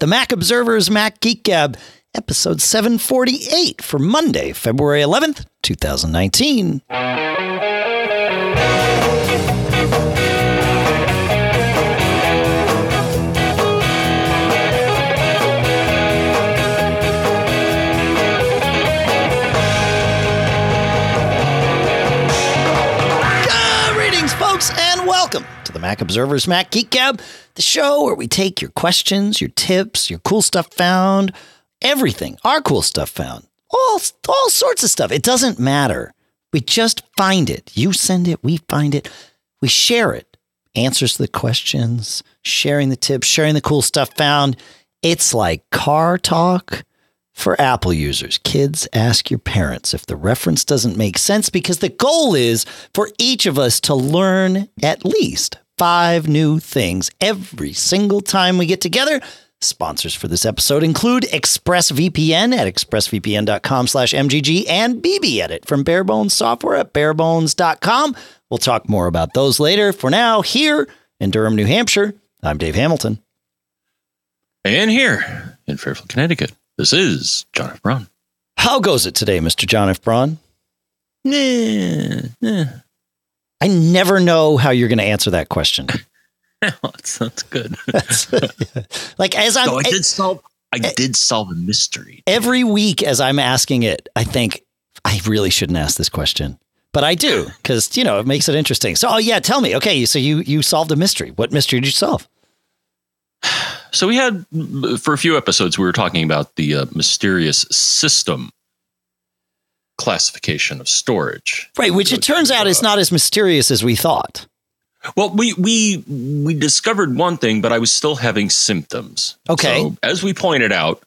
the Mac Observer's Mac Geek Gab, episode 748 for Monday, February 11th, 2019. Greetings, folks, and welcome to the Mac Observer's Mac Geek Gab, the show where we take your questions, your tips, your cool stuff found, everything, our cool stuff found, all, all sorts of stuff. It doesn't matter. We just find it. You send it, we find it, we share it. Answers to the questions, sharing the tips, sharing the cool stuff found. It's like car talk for Apple users. Kids, ask your parents if the reference doesn't make sense because the goal is for each of us to learn at least five new things every single time we get together. Sponsors for this episode include ExpressVPN at expressvpn.com slash MGG and BB Edit from Barebones Software at barebones.com. We'll talk more about those later. For now, here in Durham, New Hampshire, I'm Dave Hamilton. And here in Fairfield, Connecticut, this is John F. Braun. How goes it today, Mr. John F. Braun? Nah, nah. I never know how you're going to answer that question. that's, that's good. like as I'm so I did solve I did solve a mystery. every week as I'm asking it, I think I really shouldn't ask this question. But I do because you know it makes it interesting. So, oh yeah, tell me. Okay, so you you solved a mystery. What mystery did you solve? So we had for a few episodes we were talking about the uh, mysterious system classification of storage. Right, which it turns out is not as mysterious as we thought. Well, we we we discovered one thing, but I was still having symptoms. Okay. So, as we pointed out,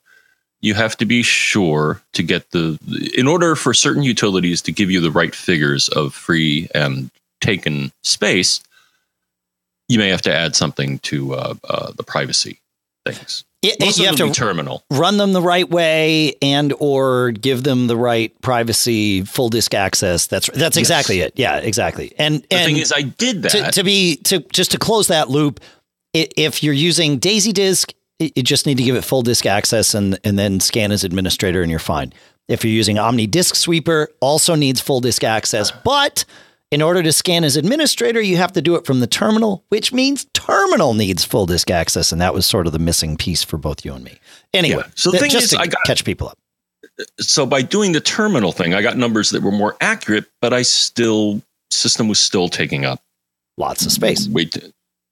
you have to be sure to get the in order for certain utilities to give you the right figures of free and taken space. You may have to add something to uh, uh, the privacy things. It, Most you have to terminal. run them the right way and or give them the right privacy full disk access. That's that's exactly it. Yeah, exactly. And The and thing is, I did that. to, to be to just to close that loop i- if you're using daisy disk you just need to give it full disk access and and then scan as administrator and you're fine if you're using omni disk sweeper also needs full disk access but in order to scan as administrator you have to do it from the terminal which means terminal needs full disk access and that was sort of the missing piece for both you and me anyway Yeah. So the th- thing is, I got- catch people up so by doing the terminal thing, I got numbers that were more accurate, but I still system was still taking up lots of space Wait,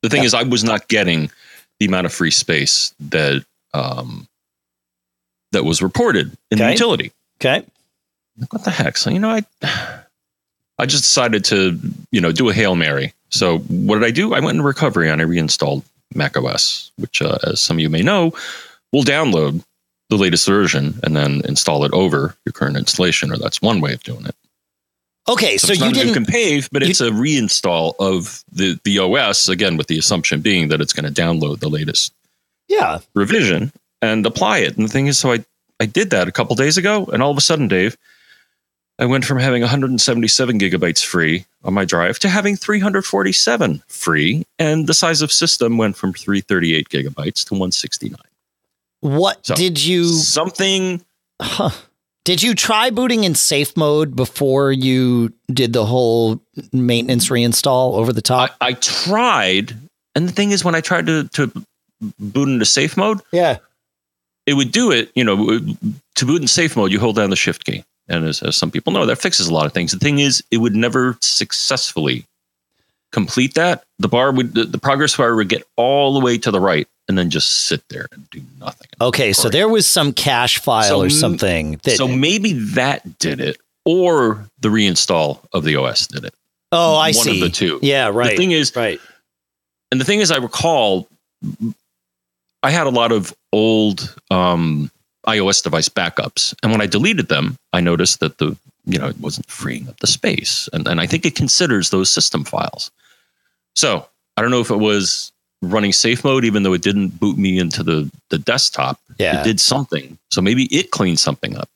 the thing Yeah. is, I was not getting the amount of free space that um, that was reported in the utility. okay What the heck? So you know, I I just decided to you know do a hail mary. So what did I do? I went in recovery and I reinstalled Mac OS, which, uh, as some of you may know, will download the latest version and then install it over your current installation. Or that's one way of doing it. okay So, so, you didn't compave, but you- it's a reinstall of the the OS again, with the assumption being that it's going to download the latest yeah revision and apply it. And the thing is, so I I did that a couple days ago, and all of a sudden, Dave, I went from having 177 gigabytes free on my drive to having 347 free, and the size of system went from 338 gigabytes to 169. what So, did you Something Huh. Did you try booting in safe mode before you did the whole maintenance reinstall over the I, top? I tried, and the thing is, when I tried to to boot into safe mode. yeah. it would do it, you know, to boot in safe mode, you hold down the shift key. And as, as some people know, that fixes a lot of things. The thing is, it would never successfully complete that. The bar would, the, the progress bar would get all the way to the right and then just sit there and do nothing. Okay, so there was some cache file So or something that. so maybe that did it, or the reinstall of the OS did it. oh, I one see. One of the two. Yeah, right. The thing is, right. and the thing is, I recall I had a lot of old um, iOS device backups, and when I deleted them, I noticed that the you know it wasn't freeing up the space, and and I think it considers those system files. So I don't know if it was running safe mode, even though it didn't boot me into the the desktop. Yeah. It did something, so maybe it cleaned something up.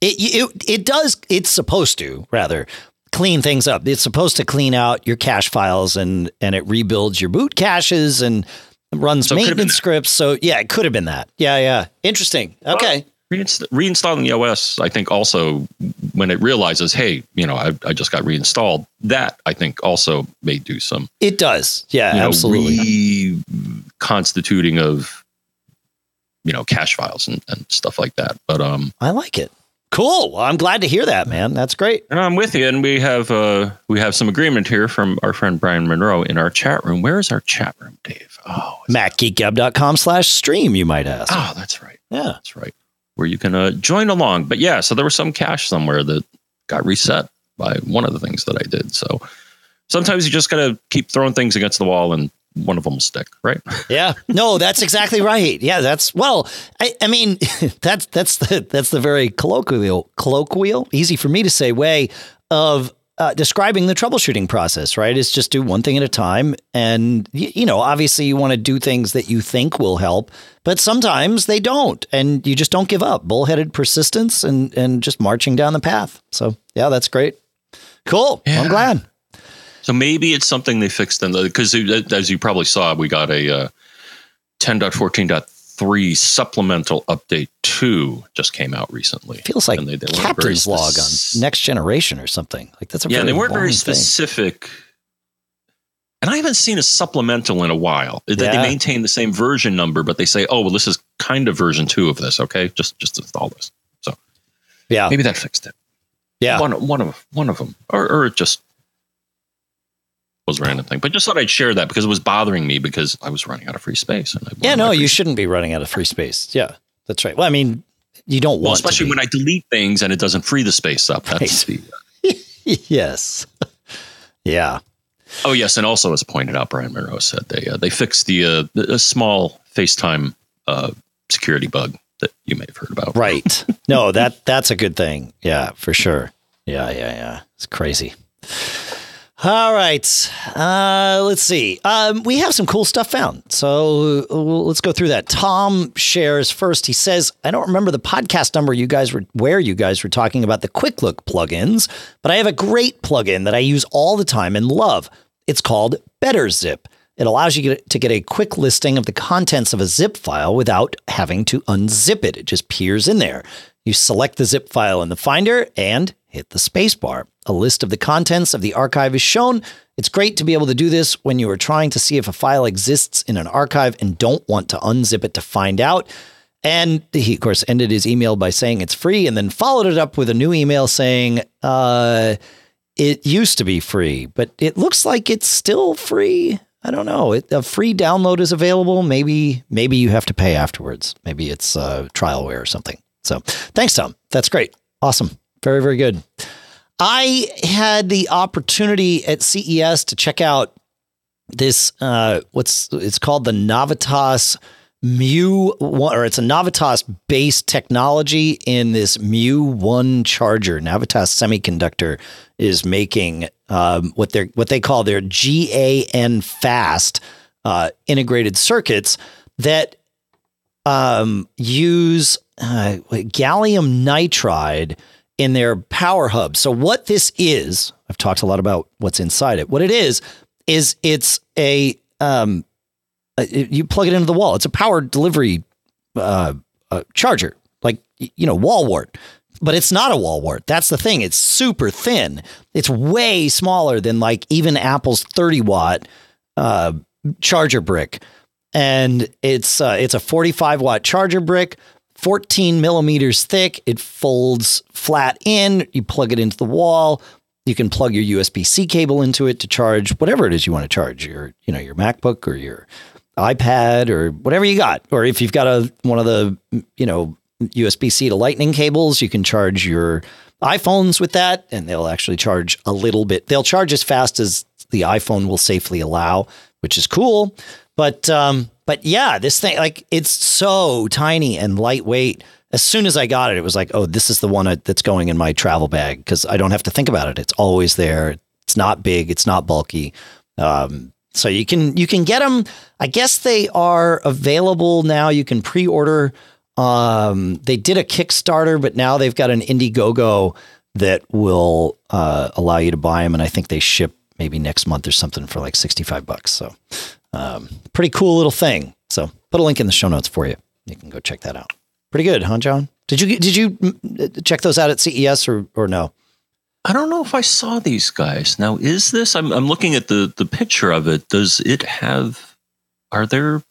It, it it does. It's supposed to rather clean things up. It's supposed to clean out your cache files and and it rebuilds your boot caches and runs So maintenance scripts. So yeah, it could have been that. Yeah, yeah. Interesting. Okay. Reinst- reinstalling the OS, I think also when it realizes, hey, you know, I, I just got reinstalled, that I think also may do some, It does. Yeah, you know, absolutely. reconstituting of, you know, cache files and, and stuff like that. But um, I like it. Cool. Well, I'm glad to hear that, man. That's great. and I'm with you, and we have uh we have some agreement here from our friend Brian Monroe in our chat room. Where is our chat room, Dave? Oh, MacGeekGab.com slash stream, you might ask. oh, that's right. Yeah. That's right. Where you can uh, join along. But yeah, so there was some cache somewhere that got reset by one of the things that I did. So sometimes you just got to keep throwing things against the wall and one of them will stick, right? Yeah. No, that's exactly right. Yeah, that's well, I, I mean, that's that's the that's the very colloquial colloquial, easy for me to say way of uh, describing the troubleshooting process, right? Is just do one thing at a time. And, y- you know, obviously you want to do things that you think will help, but sometimes they don't. And you just don't give up. Bullheaded persistence and, and just marching down the path. So, yeah, that's great. Cool. Well, I'm glad. So maybe it's something they fixed in the because as you probably saw, we got a uh, 10.14.3 supplemental update two just came out recently. Feels like And they- they captain's very log spec- on Next Generation or something. Like that's a yeah, they weren't very long thing. specific. And I haven't seen a supplemental in a while. Yeah. they maintain the same version number, but they say, "Oh, well, this is kind of version two of this." Okay, just just install this. So, yeah, Maybe that fixed it. yeah. One one of one of them, or or it just was random thing. But just thought I'd share that because it was bothering me because I was running out of free space. And I Yeah, no, you shouldn't be running out of free space. Yeah, that's right. Well, I mean, you don't Well, want especially when I delete things and it doesn't free the space up. That's the, when I yes, yeah, oh yes, and also as pointed out, Brian Monroe said they uh, they fixed the uh, the a small FaceTime uh, security bug that you may have heard about. right. no, that that's a good thing. Yeah, for sure. Yeah, yeah, yeah. It's crazy. All right. Uh, let's see. Um, we have some cool stuff found. So uh, let's go through that. Tom shares first. He says, I don't remember the podcast number you guys were where you guys were talking about the quick look plugins, but I have a great plugin that I use all the time and love. It's called Better Zip. It allows you to get a quick listing of the contents of a zip file without having to unzip it. It just peers in there. You select the zip file in the Finder and hit the spacebar. A list of the contents of the archive is shown. It's great to be able to do this when you are trying to see if a file exists in an archive and don't want to unzip it to find out. And he, of course, ended his email by saying it's free and then followed it up with a new email saying, uh, it used to be free, but it looks like it's still free. I don't know. It, a free download is available. Maybe, maybe you have to pay afterwards. Maybe it's uh, trialware or something. So thanks, Tom. That's great. Awesome. Very, very good. I had the opportunity at CES to check out this uh, what's it's called the Navitas Mu or it's a Navitas based technology in this Mu One charger. Navitas Semiconductor is making um, what they what they call their GaNFast uh, integrated circuits that um, use uh, gallium nitride in their power hub. So what this is, I've talked a lot about what's inside it. What it is is it's a um, you plug it into the wall. It's a power delivery uh, uh, charger, like you know, wall wart. But it's not a wall wart. That's the thing. It's super thin. It's way smaller than like even Apple's 30 watt uh, charger brick, and it's uh, it's a 45 watt charger brick. 14 millimeters thick. It folds flat in. You plug it into the wall. You can plug your USB C cable into it to charge whatever it is you want to charge your, you know, your MacBook or your iPad or whatever you got. Or if you've got a one of the, you know, USB C to Lightning cables, you can charge your iPhones with that, and they'll actually charge a little bit. They'll charge as fast as the iPhone will safely allow, which is cool. But um, but yeah, this thing like it's so tiny and lightweight. As soon as I got it, it was like, oh, this is the one that's going in my travel bag because I don't have to think about it. It's always there. It's not big. It's not bulky. Um, so you can you can get them. I guess they are available now. You can pre-order. Um, they did a Kickstarter, but now they've got an Indiegogo that will uh, allow you to buy them, and I think they ship maybe next month or something for like sixty-five bucks. So Um, pretty cool little thing. So put a link in the show notes for you. You can go check that out. Pretty good, huh, John? Did you did you mm, check those out at CES or or no? I don't know if I saw these guys. Now, is this? I'm I'm looking at the the picture of it. Does it have? Are there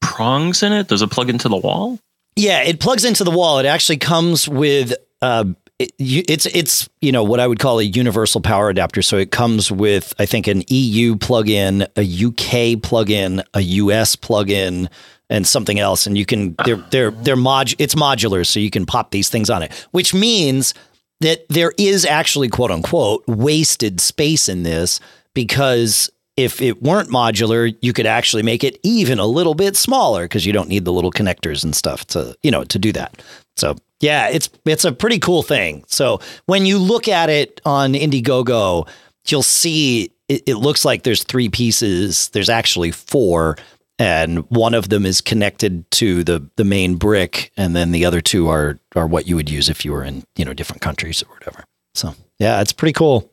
prongs in it? Does it plug into the wall? Yeah, it plugs into the wall. It actually comes with uh, it, it's it's you know what I would call a universal power adapter. So it comes with I think an EU plug-in, a UK plug-in, a US plug-in, and something else. And you can they're they're they're mod it's modular, so you can pop these things on it, which means that there is actually quote unquote wasted space in this because if it weren't modular, you could actually make it even a little bit smaller because you don't need the little connectors and stuff to, you know, to do that. So yeah, it's it's a pretty cool thing. So when you look at it on Indiegogo, you'll see it, it looks like there's three pieces. There's actually four, and one of them is connected to the the main brick, and then the other two are are what you would use if you were in you know different countries or whatever. So yeah, it's pretty cool.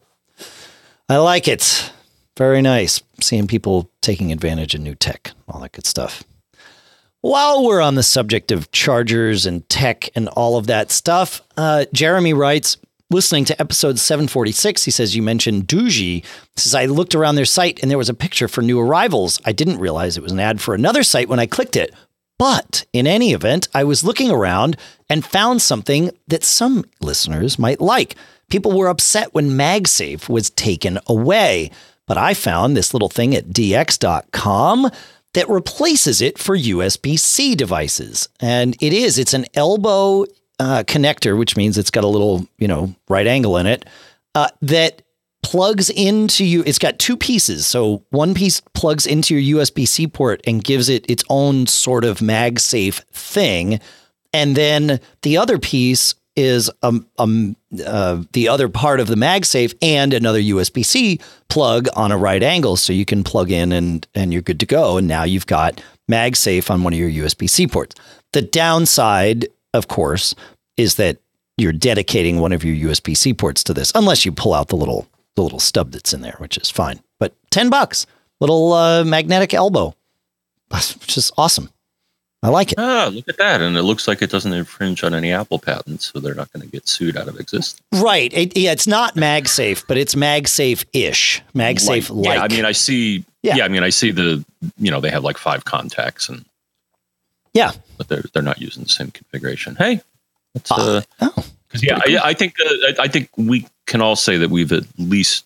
I like it. Very nice seeing people taking advantage of new tech, all that good stuff. While we're on the subject of chargers and tech and all of that stuff, uh, Jeremy writes, listening to episode 746, he says, You mentioned Doogee. He says, I looked around their site and there was a picture for new arrivals. I didn't realize it was an ad for another site when I clicked it. But in any event, I was looking around and found something that some listeners might like. People were upset when MagSafe was taken away. But I found this little thing at dx.com that replaces it for USB C devices. And it is, it's an elbow uh, connector, which means it's got a little, you know, right angle in it uh, that plugs into you. It's got two pieces. So one piece plugs into your USB C port and gives it its own sort of MagSafe thing. And then the other piece is um, um uh, the other part of the MagSafe and another USB C plug on a right angle, so you can plug in and and you're good to go. And now you've got MagSafe on one of your USB C ports. The downside, of course, is that you're dedicating one of your USB C ports to this, unless you pull out the little the little stub that's in there, which is fine. But ten bucks, little uh, magnetic elbow, which is awesome. I like it. Ah, look at that. And it looks like it doesn't infringe on any Apple patents, so they're not going to get sued out of existence. Right. It, yeah, it's not MagSafe, but it's MagSafe-ish. MagSafe like. Yeah, I mean, I see yeah. yeah, I mean, I see the you know, they have like five contacts and Yeah. But they're they're not using the same configuration. Hey. That's uh, uh oh. Yeah, cool. I, I, think uh, I think we can all say that we've at least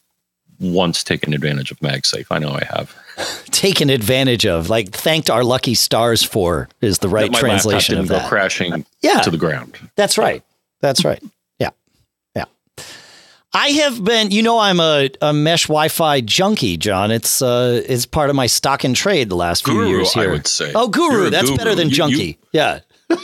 once taken advantage of MagSafe. I know I have. taken advantage of, like thanked our lucky stars for, is the right translation of that. Go crashing yeah. to the ground. That's right. That's right. Yeah. Yeah. I have been, you know, I'm a, a mesh Wi-Fi junkie, John. It's uh, it's part of my stock and trade the last few years here. I would say. Oh, guru. That's guru. better than you, junkie. You, yeah.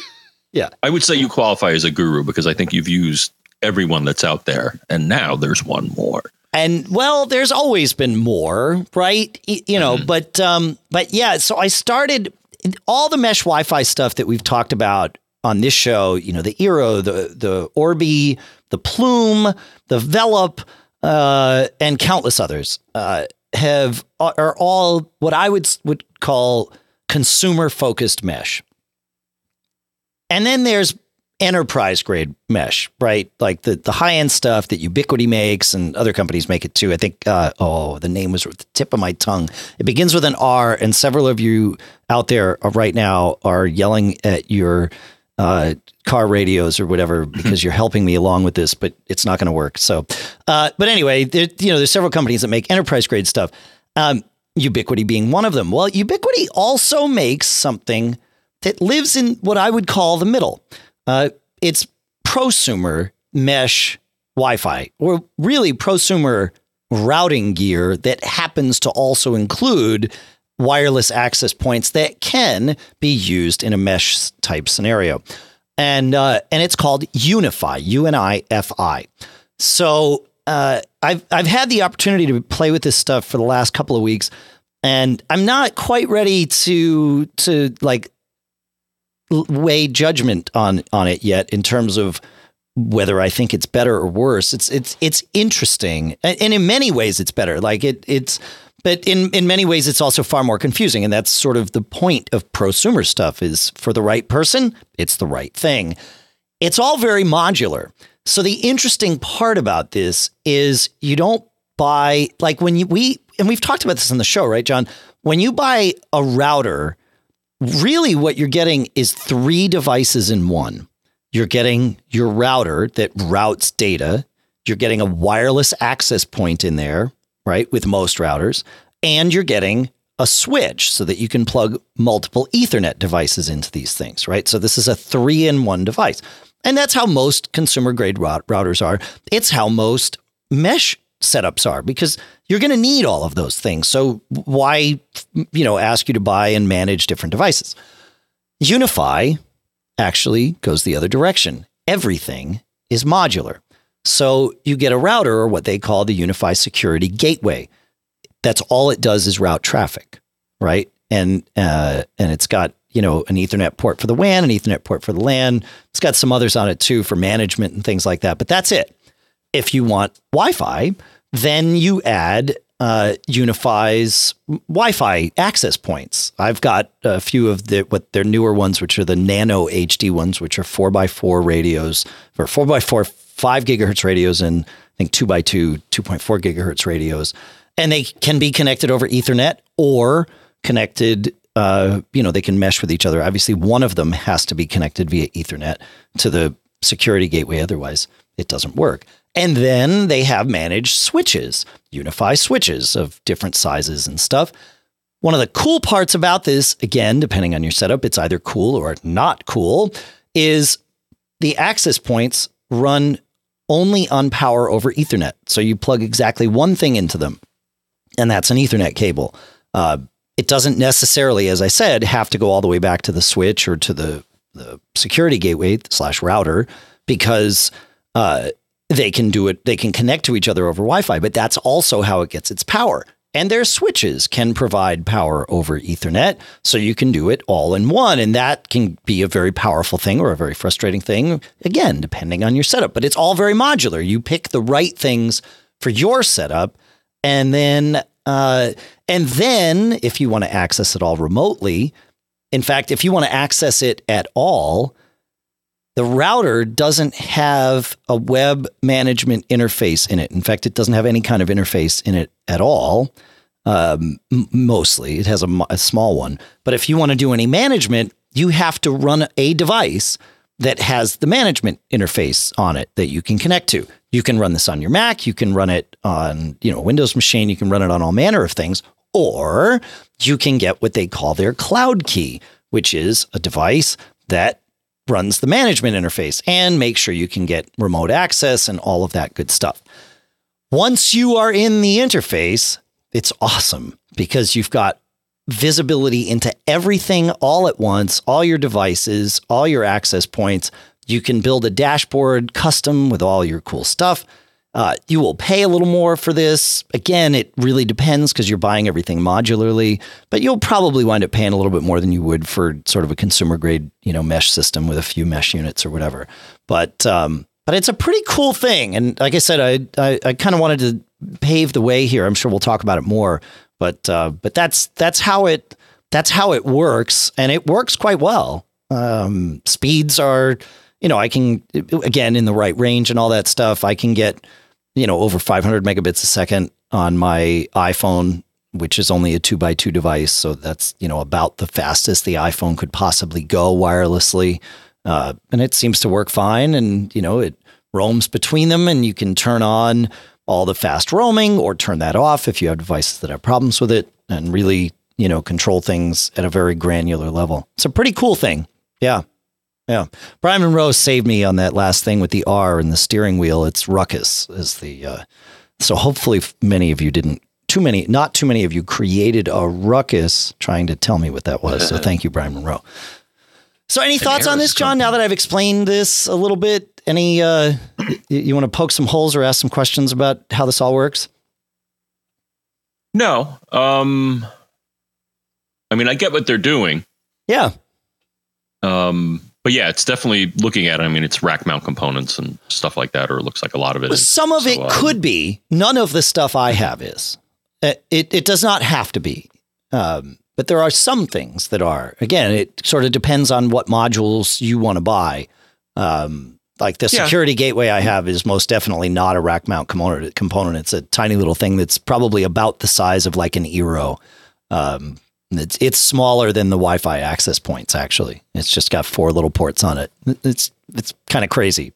yeah. I would say you qualify as a guru because I think you've used everyone that's out there, and now there's one more. And well, there's always been more, right? You know, mm-hmm. but um, but yeah. So I started all the mesh Wi-Fi stuff that we've talked about on this show. You know, the Eero, the the Orbi, the Plume, the Velop, uh, and countless others uh, have are all what I would would call consumer focused mesh. And then there's enterprise grade mesh, right? Like the, the high end stuff that Ubiquiti makes and other companies make it too. I think, uh, oh, the name was at the tip of my tongue. It begins with an R, and several of you out there right now are yelling at your uh, car radios or whatever because you're helping me along with this, but it's not going to work. So, uh, but anyway, there, you know, there's several companies that make enterprise grade stuff. Um, Ubiquiti being one of them. Well, Ubiquiti also makes something that lives in what I would call the middle. Uh, it's prosumer mesh Wi-Fi, or really prosumer routing gear that happens to also include wireless access points that can be used in a mesh type scenario. And uh, and it's called UniFi, U N I F I. So uh, I've I've had the opportunity to play with this stuff for the last couple of weeks, and I'm not quite ready to to like weigh judgment on on it yet in terms of whether I think it's better or worse. It's it's it's interesting, and in many ways, it's better. Like it it's But in, in many ways, it's also far more confusing. And that's sort of the point of prosumer stuff is for the right person, it's the right thing. It's all very modular. So the interesting part about this is you don't buy like when you we and we've talked about this on the show, right, John? When you buy a router, really what you're getting is three devices in one. You're getting your router that routes data. You're getting a wireless access point in there, right, with most routers, and you're getting a switch so that you can plug multiple Ethernet devices into these things, right? So this is a three in one device. And that's how most consumer grade routers are. It's how most mesh setups are because you're going to need all of those things. So why, you know, ask you to buy and manage different devices? UniFi actually goes the other direction. Everything is modular. So you get a router or what they call the UniFi Security Gateway. That's all it does is route traffic, right? And uh, and it's got you know an Ethernet port for the WAN, an Ethernet port for the LAN. It's got some others on it too for management and things like that. But that's it. If you want Wi-Fi, then you add uh, UniFi's Wi-Fi access points. I've got a few of the what their newer ones, which are the Nano HD ones, which are four x four radios or four x four five gigahertz radios and I think two x two 2.4 gigahertz radios, and they can be connected over Ethernet or connected. Uh, you know, they can mesh with each other. Obviously, one of them has to be connected via Ethernet to the security gateway. Otherwise, it doesn't work. And then they have managed switches, UniFi switches of different sizes and stuff. One of the cool parts about this, again, depending on your setup, it's either cool or not cool, is the access points run only on power over Ethernet. So you plug exactly one thing into them, and that's an Ethernet cable. Uh, it doesn't necessarily, as I said, have to go all the way back to the switch or to the, the security gateway slash router because uh, they can do it, they can connect to each other over Wi Fi, but that's also how it gets its power. And their switches can provide power over Ethernet. So you can do it all in one. And that can be a very powerful thing or a very frustrating thing, again, depending on your setup. But it's all very modular. You pick the right things for your setup. And then, uh, and then if you want to access it all remotely, in fact, if you want to access it at all, the router doesn't have a web management interface in it. In fact, it doesn't have any kind of interface in it at all. Um, mostly, it has a, a small one. But if you want to do any management, you have to run a device that has the management interface on it that you can connect to. You can run this on your Mac, you can run it on, you know, a Windows machine, you can run it on all manner of things, or you can get what they call their cloud key, which is a device that runs the management interface and make sure you can get remote access and all of that good stuff. Once you are in the interface, it's awesome because you've got visibility into everything all at once, all your devices, all your access points. You can build a dashboard custom with all your cool stuff. Uh, you will pay a little more for this. Again, it really depends because you're buying everything modularly, but you'll probably wind up paying a little bit more than you would for sort of a consumer grade, you know, mesh system with a few mesh units or whatever. But um, but it's a pretty cool thing, and like I said, I I, I kind of wanted to pave the way here. I'm sure we'll talk about it more, but uh, but that's that's how it that's how it works, and it works quite well. Um, speeds are, you know, I can again in the right range and all that stuff. I can get you know, over 500 megabits a second on my iPhone, which is only a two by two device. So that's, you know, about the fastest the iPhone could possibly go wirelessly. Uh, and it seems to work fine. And, you know, it roams between them and you can turn on all the fast roaming or turn that off if you have devices that have problems with it and really, you know, control things at a very granular level. It's a pretty cool thing. Yeah. Yeah, Brian Monroe saved me on that last thing with the R and the steering wheel. It's ruckus is the uh, so hopefully many of you didn't too many not too many of you created a ruckus trying to tell me what that was. So thank you, Brian Monroe. So any thoughts on this, John? Now that I've explained this a little bit, any uh, you, you want to poke some holes or ask some questions about how this all works? No. Um, I mean, I get what they're doing. Yeah. Um, but yeah, it's definitely looking at it. I mean, it's rack mount components and stuff like that, or it looks like a lot of it. Is. Some of so, it um, could be. None of the stuff I have is. Uh, It it does not have to be, um, but there are some things that are. Again, it sort of depends on what modules you want to buy. Um, like the Yeah. security gateway I have is most definitely not a rack mount component. Component. It's a tiny little thing that's probably about the size of like an Eero. Um, it's it's smaller than the Wi-Fi access points. Actually, it's just got four little ports on it. It's it's kind of crazy.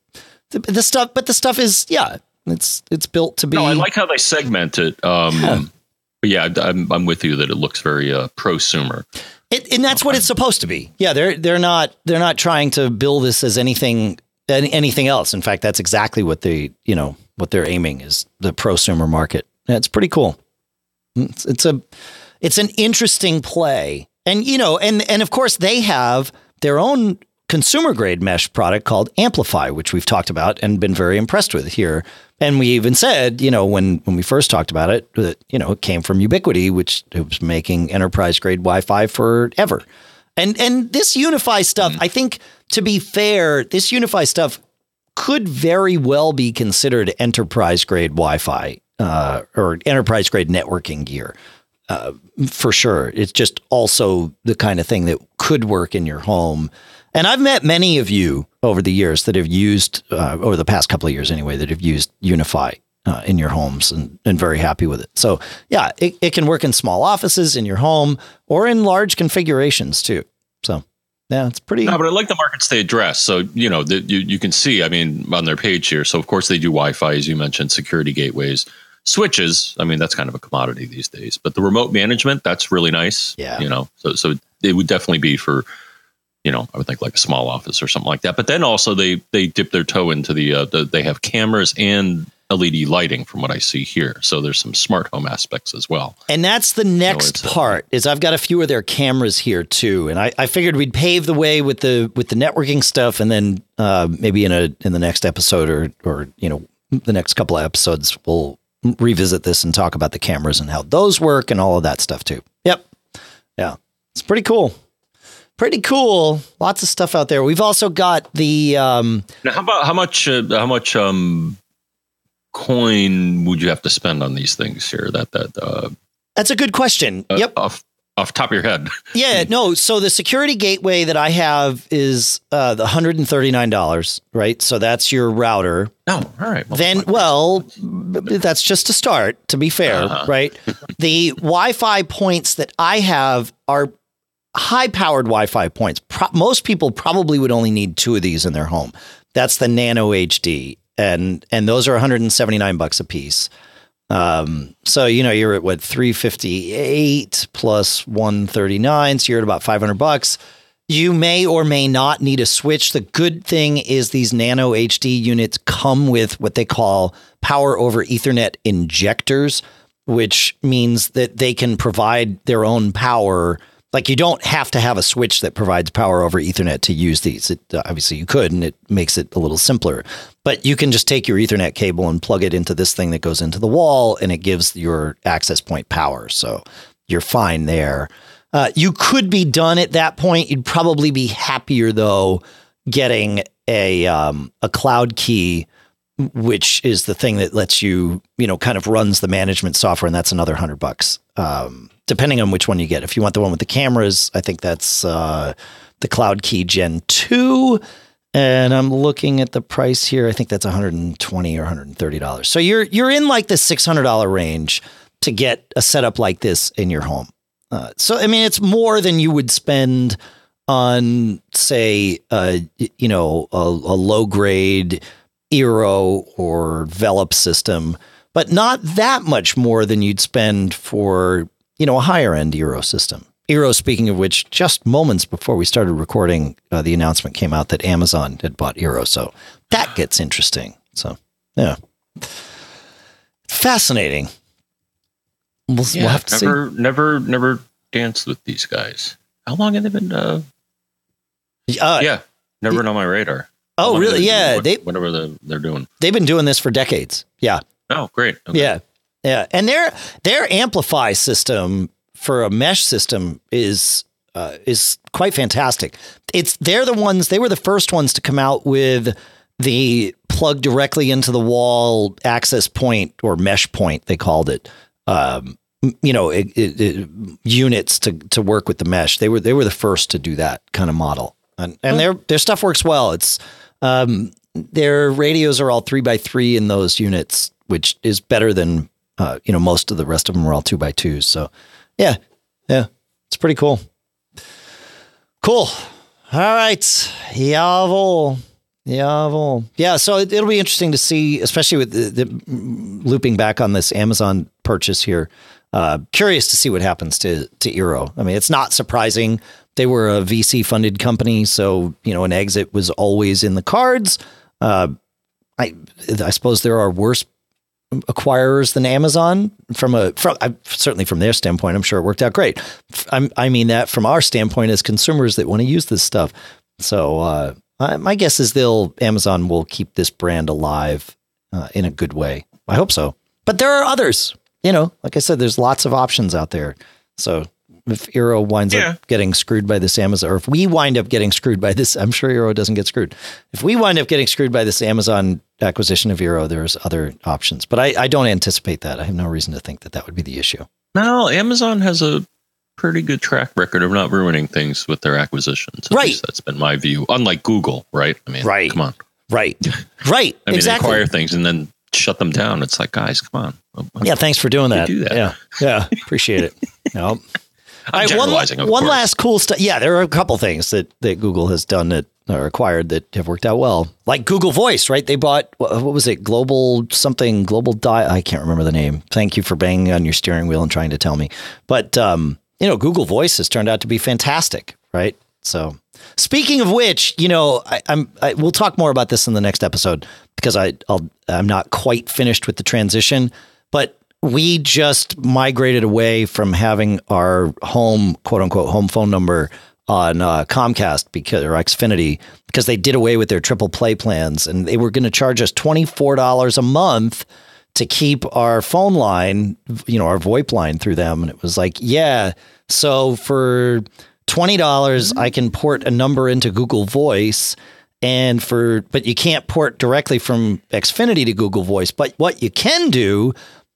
The, the stuff, but the stuff is yeah. It's it's built to be. No, I like how they segment it. Um, Yeah. Yeah, I'm, I'm with you that it looks very uh, prosumer. It, and that's what it's supposed to be. Yeah, they're they're not they're not trying to bill this as anything any, anything else. In fact, that's exactly what they you know what they're aiming is the prosumer market. Yeah, it's pretty cool. It's, it's a it's an interesting play, and you know, and and of course they have their own consumer grade mesh product called AmpliFi, which we've talked about and been very impressed with here. And we even said, you know, when when we first talked about it, that you know it came from Ubiquiti, which was making enterprise grade Wi-Fi forever. And and this UniFi stuff, I think, to be fair, this UniFi stuff could very well be considered enterprise grade Wi-Fi uh, or enterprise grade networking gear uh, for sure. It's just also the kind of thing that could work in your home. And I've met many of you over the years that have used, uh, over the past couple of years anyway, that have used UniFi uh, in your homes and, and very happy with it. So, yeah, it, it can work in small offices in your home or in large configurations too. So, yeah, it's pretty. No, but I like the markets they address. So you know, the, you you can see. I mean, on their page here. So of course they do Wi-Fi, as you mentioned, security gateways, switches. I mean, that's kind of a commodity these days. But the remote management, that's really nice. Yeah. You know, so so it would definitely be for, you know, I would think like a small office or something like that. But then also they they dip their toe into the, uh, the they have cameras and LED lighting from what I see here. So there's some smart home aspects as well. And that's the next uh, part is I've got a few of their cameras here too. And I, I figured we'd pave the way with the with the networking stuff and then uh, maybe in a in the next episode or or you know the next couple of episodes we'll revisit this and talk about the cameras and how those work and all of that stuff too. Yep. Yeah. It's pretty cool. Pretty cool. Lots of stuff out there. We've also got the um Now, how about how much uh, how much um coin would you have to spend on these things here? That that uh, that's a good question. uh, yep. off off top of your head. Yeah, no. So the security gateway that I have is uh, the hundred and thirty nine dollars, right? So that's your router. No, all right. Then, well, that's just to start. To be fair, Uh-huh. right? The Wi-Fi points that I have are high-powered Wi-Fi points. Pro- most people probably would only need two of these in their home. That's the Nano HD, and and those are one hundred and seventy nine bucks a piece. Um, so you know you're at what 358 plus 139, so you're at about 500 bucks. You may or may not need a switch. The good thing is these Nano HD units come with what they call power over Ethernet injectors, which means that they can provide their own power. Like you don't have to have a switch that provides power over Ethernet to use these. It, obviously, you could, and it makes it a little simpler. But you can just take your Ethernet cable and plug it into this thing that goes into the wall, and it gives your access point power. So you're fine there. Uh, you could be done at that point. You'd probably be happier though getting a um, a cloud key, which is the thing that lets you you know kind of runs the management software, and that's another hundred bucks, um, depending on which one you get. If you want the one with the cameras, I think that's uh, the Cloud Key Gen two. And I'm looking at the price here. I think that's 120 or 130 dollars. So you're you're in like the 600 dollar range to get a setup like this in your home. Uh, so I mean, it's more than you would spend on, say, uh, you know, a, a low grade Eero or Velop system, but not that much more than you'd spend for you know a higher end Eero system. Eero, speaking of which, just moments before we started recording, uh, the announcement came out that Amazon had bought Eero, so that gets interesting. So yeah, fascinating. We'll, we'll have to see. never, never, never danced with these guys. How long have they been? Uh, Uh, yeah, never been on my radar. Oh, really? Yeah, they whatever they're, they're doing. they've been doing this for decades. Yeah, Oh, great. Okay. yeah, yeah. And their their AmpliFi system for a mesh system is uh, is quite fantastic. It's they're the ones. They were the first ones to come out with the plug directly into the wall access point or mesh point. They called it. Um, you know it, it, it, units to to work with the mesh. They were they were the first to do that kind of model, and and their their stuff works well. It's um, their radios are all three by three in those units, which is better than uh, you know most of the rest of them are all two by twos. So yeah, yeah, it's pretty cool. Cool. All right, Jawohl. Jawohl. Yeah, so it, will be interesting to see, especially with the, the, looping back on this Amazon purchase here. Uh, curious to see what happens to to Eero. I mean, it's not surprising. They were a VC funded company, so you know an exit was always in the cards. Uh, I I suppose there are worse acquirers than Amazon from a from certainly from their standpoint. I'm sure it worked out great. I'm, i mean that from our standpoint as consumers that want to use this stuff. So uh, my guess is they'll Amazon will keep this brand alive uh, in a good way. I hope so. But there are others. You know, like I said, there's lots of options out there. So if Eero winds yeah. up getting screwed by this Amazon, or if we wind up getting screwed by this, I'm sure Eero doesn't get screwed. If we wind up getting screwed by this Amazon acquisition of Eero, there's other options. But I, I don't anticipate that. I have no reason to think that that would be the issue. No, Amazon has a pretty good track record of not ruining things with their acquisitions. At right. That's been my view. Unlike Google, right? I mean, right. come on. Right. Right. I mean, exactly. acquire things and then shut them down. It's like, guys, come on. Yeah. Thanks for doing that. Do that. Yeah. Yeah. Appreciate it. Nope. I'm right, one, one last cool stuff. Yeah, there are a couple things that, that Google has done that acquired that have worked out well. Like Google Voice, right? They bought what was it? Global something, Global Die. I can't remember the name. Thank you for banging on your steering wheel and trying to tell me. But um, you know, Google Voice has turned out to be fantastic, right? So, speaking of which, you know, I, am we'll talk more about this in the next episode because I I'll, I'm not quite finished with the transition, but we just migrated away from having our home quote unquote home phone number on uh, Comcast because or Xfinity because they did away with their triple play plans and they were going to charge us twenty four dollars a month to keep our phone line, you know, our VoIP line through them. And it was like, yeah, so for twenty dollars, I can port a number into Google Voice. And for, but you can't port directly from Xfinity to Google Voice. But what you can do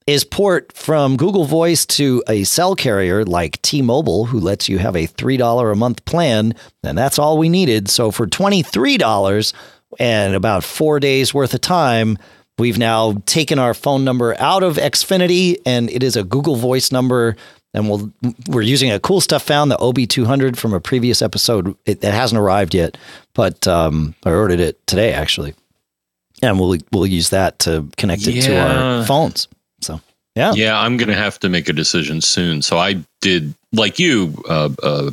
is port from Google Voice to a cell carrier like T-Mobile, who lets you have a $3 a month plan. And that's all we needed. So for $23 and about four days worth of time, We've now taken our phone number out of Xfinity and it is a Google Voice number. And we'll, we're using a cool stuff found, the OBi200 from a previous episode. It, it hasn't arrived yet, but um, I ordered it today actually. And we'll, we'll use that to connect it yeah. to our phones. So, yeah. Yeah, I'm going to have to make a decision soon. So I did, like you, uh, uh,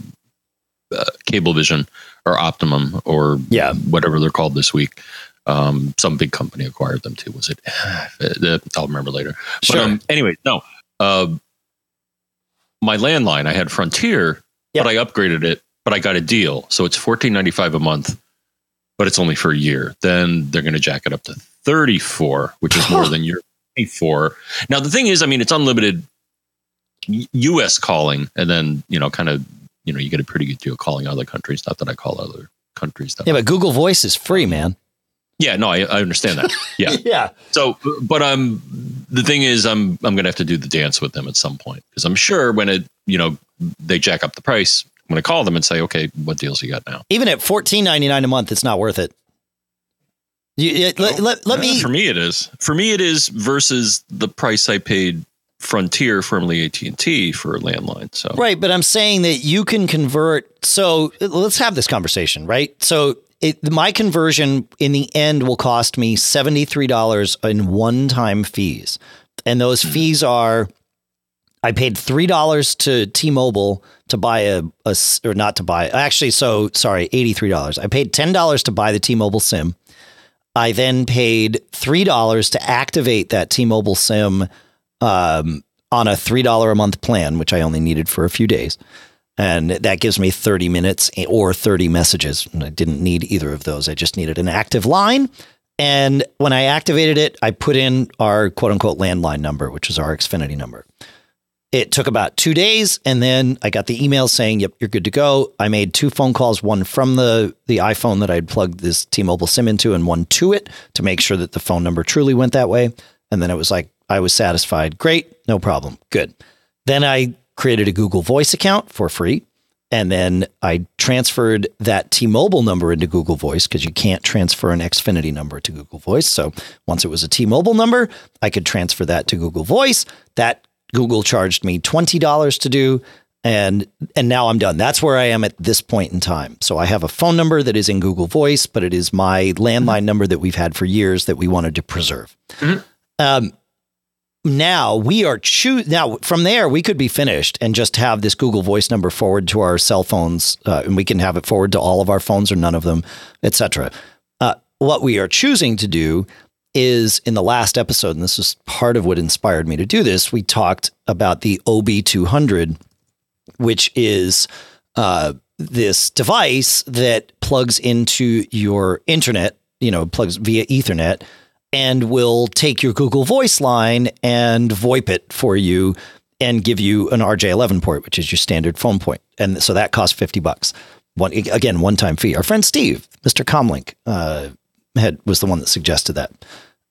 uh, Cablevision or Optimum or yeah. whatever they're called this week. Um, some big company acquired them too. Was it? I'll remember later. Sure. But, um, anyway, no. Uh, my landline, I had Frontier, yep. but I upgraded it. But I got a deal, so it's fourteen ninety five a month, but it's only for a year. Then they're going to jack it up to thirty four, which is more than you're paying for. Now the thing is, I mean, it's unlimited U.S. calling, and then you know, kind of, you know, you get a pretty good deal calling other countries. Not that I call other countries. That yeah, but Google Voice is free, man. Yeah, no, I, I understand that. Yeah, yeah. So, but um, the thing is, I'm I'm gonna have to do the dance with them at some point because I'm sure when it you know they jack up the price, I'm gonna call them and say, okay, what deals you got now? Even at fourteen ninety nine a month, it's not worth it. You, it, let, let, let me. For me, it is. For me, it is versus the price I paid Frontier, formerly AT and T, for a landline. So right, but I'm saying that you can convert. So let's have this conversation, right? So it, my conversion in the end will cost me $73 in one time fees. And those mm-hmm. fees are I paid $3 to T Mobile to buy a, a, or not to buy, actually, so sorry, $83. I paid $10 to buy the T Mobile SIM. I then paid $3 to activate that T Mobile SIM um, on a $3 a month plan, which I only needed for a few days. And that gives me 30 minutes or 30 messages. And I didn't need either of those. I just needed an active line. And when I activated it, I put in our quote unquote landline number, which is our Xfinity number. It took about two days, and then I got the email saying, "Yep, you're good to go." I made two phone calls, one from the the iPhone that I'd plugged this T-Mobile SIM into, and one to it to make sure that the phone number truly went that way. And then it was like I was satisfied. Great, no problem, good. Then I created a Google Voice account for free. And then I transferred that T Mobile number into Google Voice because you can't transfer an Xfinity number to Google Voice. So once it was a T Mobile number, I could transfer that to Google Voice. That Google charged me $20 to do. And and now I'm done. That's where I am at this point in time. So I have a phone number that is in Google Voice, but it is my landline number that we've had for years that we wanted to preserve. Um, now we are choose now from there we could be finished and just have this Google Voice number forward to our cell phones, uh, and we can have it forward to all of our phones or none of them, etc. Uh, what we are choosing to do is in the last episode, and this is part of what inspired me to do this. We talked about the OBi200, which is uh, this device that plugs into your internet, you know, plugs via Ethernet and will take your Google Voice line and VoIP it for you and give you an RJ11 port, which is your standard phone point. And so that costs 50 bucks. One, again, one time fee. Our friend Steve, Mr. Comlink, uh, had was the one that suggested that.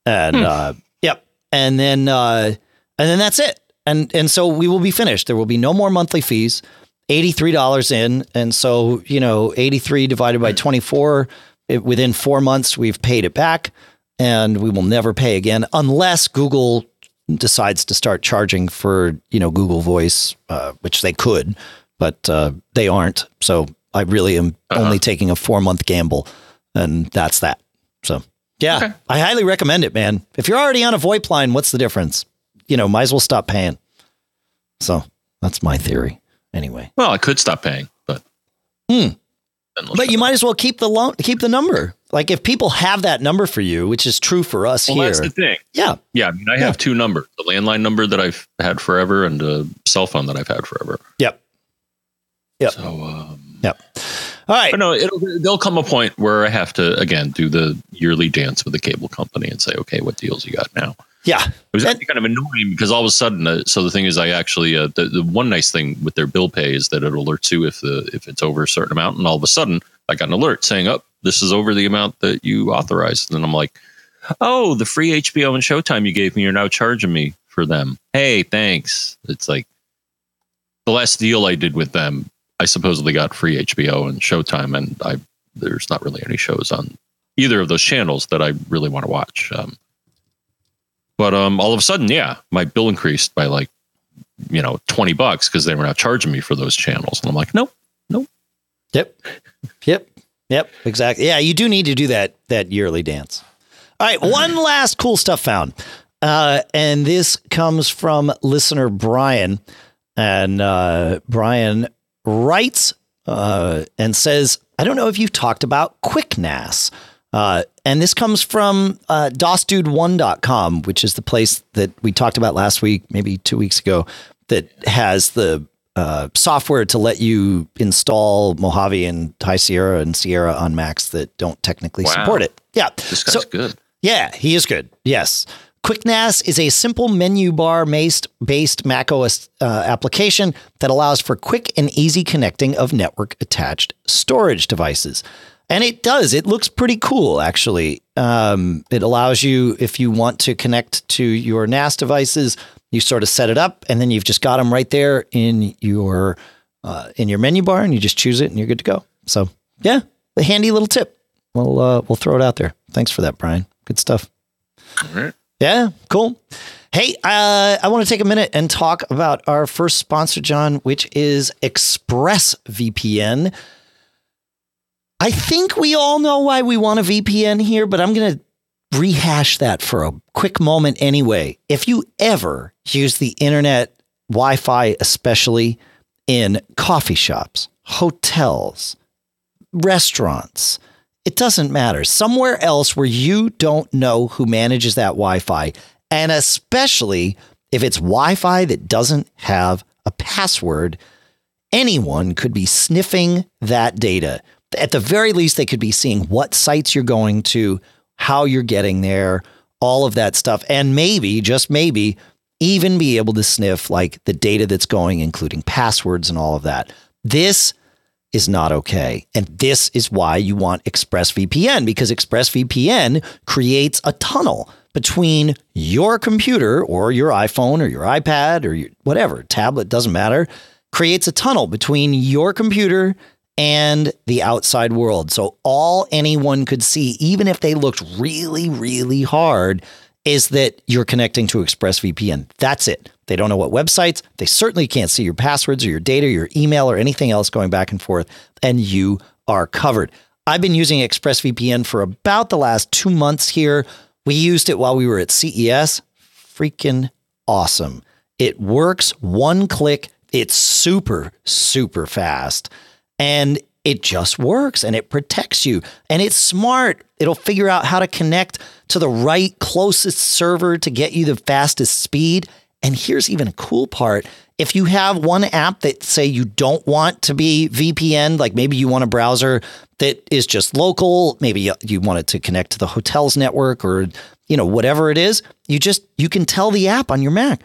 And hmm. uh, yep. And then uh, and then that's it. And and so we will be finished. There will be no more monthly fees. $83 in. And so, you know, 83 divided by 24, it, within four months, we've paid it back and we will never pay again unless Google decides to start charging for you know Google Voice, uh, which they could, but uh, they aren't. So I really am uh-huh. only taking a four month gamble, and that's that. So yeah, okay. I highly recommend it, man. If you're already on a VoIP line, what's the difference? You know, might as well stop paying. So that's my theory. Anyway, well, I could stop paying, but hmm. But you might as well keep the loan, keep the number. Like if people have that number for you, which is true for us well, here. That's the thing. Yeah. Yeah. I mean, I yeah. have two numbers: the landline number that I've had forever, and a cell phone that I've had forever. Yep. Yep. So. Um, yep. All right. But no, it'll there'll come a point where I have to again do the yearly dance with the cable company and say, okay, what deals you got now? Yeah, it was actually kind of annoying because all of a sudden, uh, so the thing is, I actually uh, the, the one nice thing with their bill pay is that it alerts you if the if it's over a certain amount, and all of a sudden, I got an alert saying, "Up, oh, this is over the amount that you authorized," and then I'm like, "Oh, the free HBO and Showtime you gave me, you're now charging me for them. Hey, thanks." It's like the last deal I did with them. I supposedly got free HBO and Showtime, and I there's not really any shows on either of those channels that I really want to watch. Um, but um, all of a sudden, yeah, my bill increased by like, you know, 20 bucks because they were now charging me for those channels. And I'm like, nope, nope. Yep. Yep. Yep. Exactly. Yeah, you do need to do that that yearly dance. All right, one last cool stuff found. Uh, and this comes from listener Brian. And uh, Brian writes uh, and says, I don't know if you've talked about QuickNAS. Uh, and this comes from uh, DOSDude1.com, which is the place that we talked about last week, maybe two weeks ago, that has the uh, software to let you install Mojave and High Sierra and Sierra on Macs that don't technically wow. support it. Yeah. This guy's so, good. Yeah, he is good. Yes. QuickNAS is a simple menu bar based, macOS uh, application that allows for quick and easy connecting of network attached storage devices. And it does. It looks pretty cool, actually. Um, it allows you, if you want to connect to your NAS devices, you sort of set it up, and then you've just got them right there in your uh, in your menu bar, and you just choose it, and you're good to go. So, yeah, a handy little tip. We'll uh, we'll throw it out there. Thanks for that, Brian. Good stuff. All right. Yeah, cool. Hey, uh, I want to take a minute and talk about our first sponsor, John, which is ExpressVPN. I think we all know why we want a VPN here, but I'm going to rehash that for a quick moment anyway. If you ever use the internet, Wi Fi, especially in coffee shops, hotels, restaurants, it doesn't matter. Somewhere else where you don't know who manages that Wi Fi, and especially if it's Wi Fi that doesn't have a password, anyone could be sniffing that data at the very least, they could be seeing what sites you're going to, how you're getting there, all of that stuff. And maybe, just maybe, even be able to sniff like the data that's going, including passwords and all of that. This is not okay. And this is why you want ExpressVPN because ExpressVPN creates a tunnel between your computer or your iPhone or your iPad or your, whatever, tablet, doesn't matter, creates a tunnel between your computer and the outside world. So all anyone could see, even if they looked really, really hard, is that you're connecting to ExpressVPN. That's it. They don't know what websites. They certainly can't see your passwords or your data, your email, or anything else going back and forth. And you are covered. I've been using ExpressVPN for about the last two months here. We used it while we were at CES. Freaking awesome. It works one click. It's super, super fast. And it just works and it protects you and it's smart. It'll figure out how to connect to the right closest server to get you the fastest speed. And here's even a cool part. If you have one app that say you don't want to be VPN, like maybe you want a browser that is just local, maybe you want it to connect to the hotel's network or you know whatever it is, you just you can tell the app on your Mac,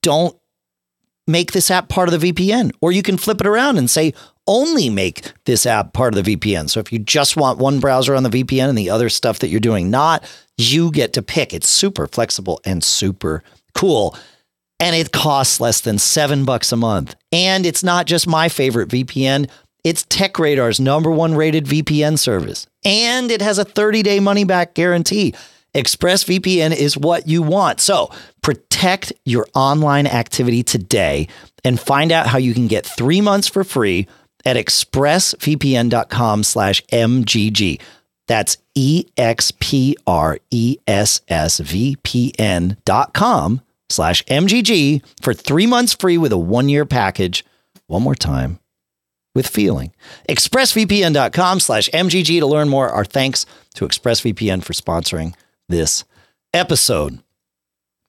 don't make this app part of the VPN or you can flip it around and say only make this app part of the VPN. So if you just want one browser on the VPN and the other stuff that you're doing not, you get to pick. It's super flexible and super cool. And it costs less than seven bucks a month. And it's not just my favorite VPN. It's TechRadar's number one rated VPN service. And it has a 30 day money back guarantee. ExpressVPN is what you want. So protect your online activity today and find out how you can get three months for free at expressvpn.com slash MGG. That's E-X-P-R-E-S-S-V-P-N dot com slash MGG for three months free with a one-year package. One more time with feeling. ExpressVPN.com slash MGG to learn more. Our thanks to ExpressVPN for sponsoring this episode.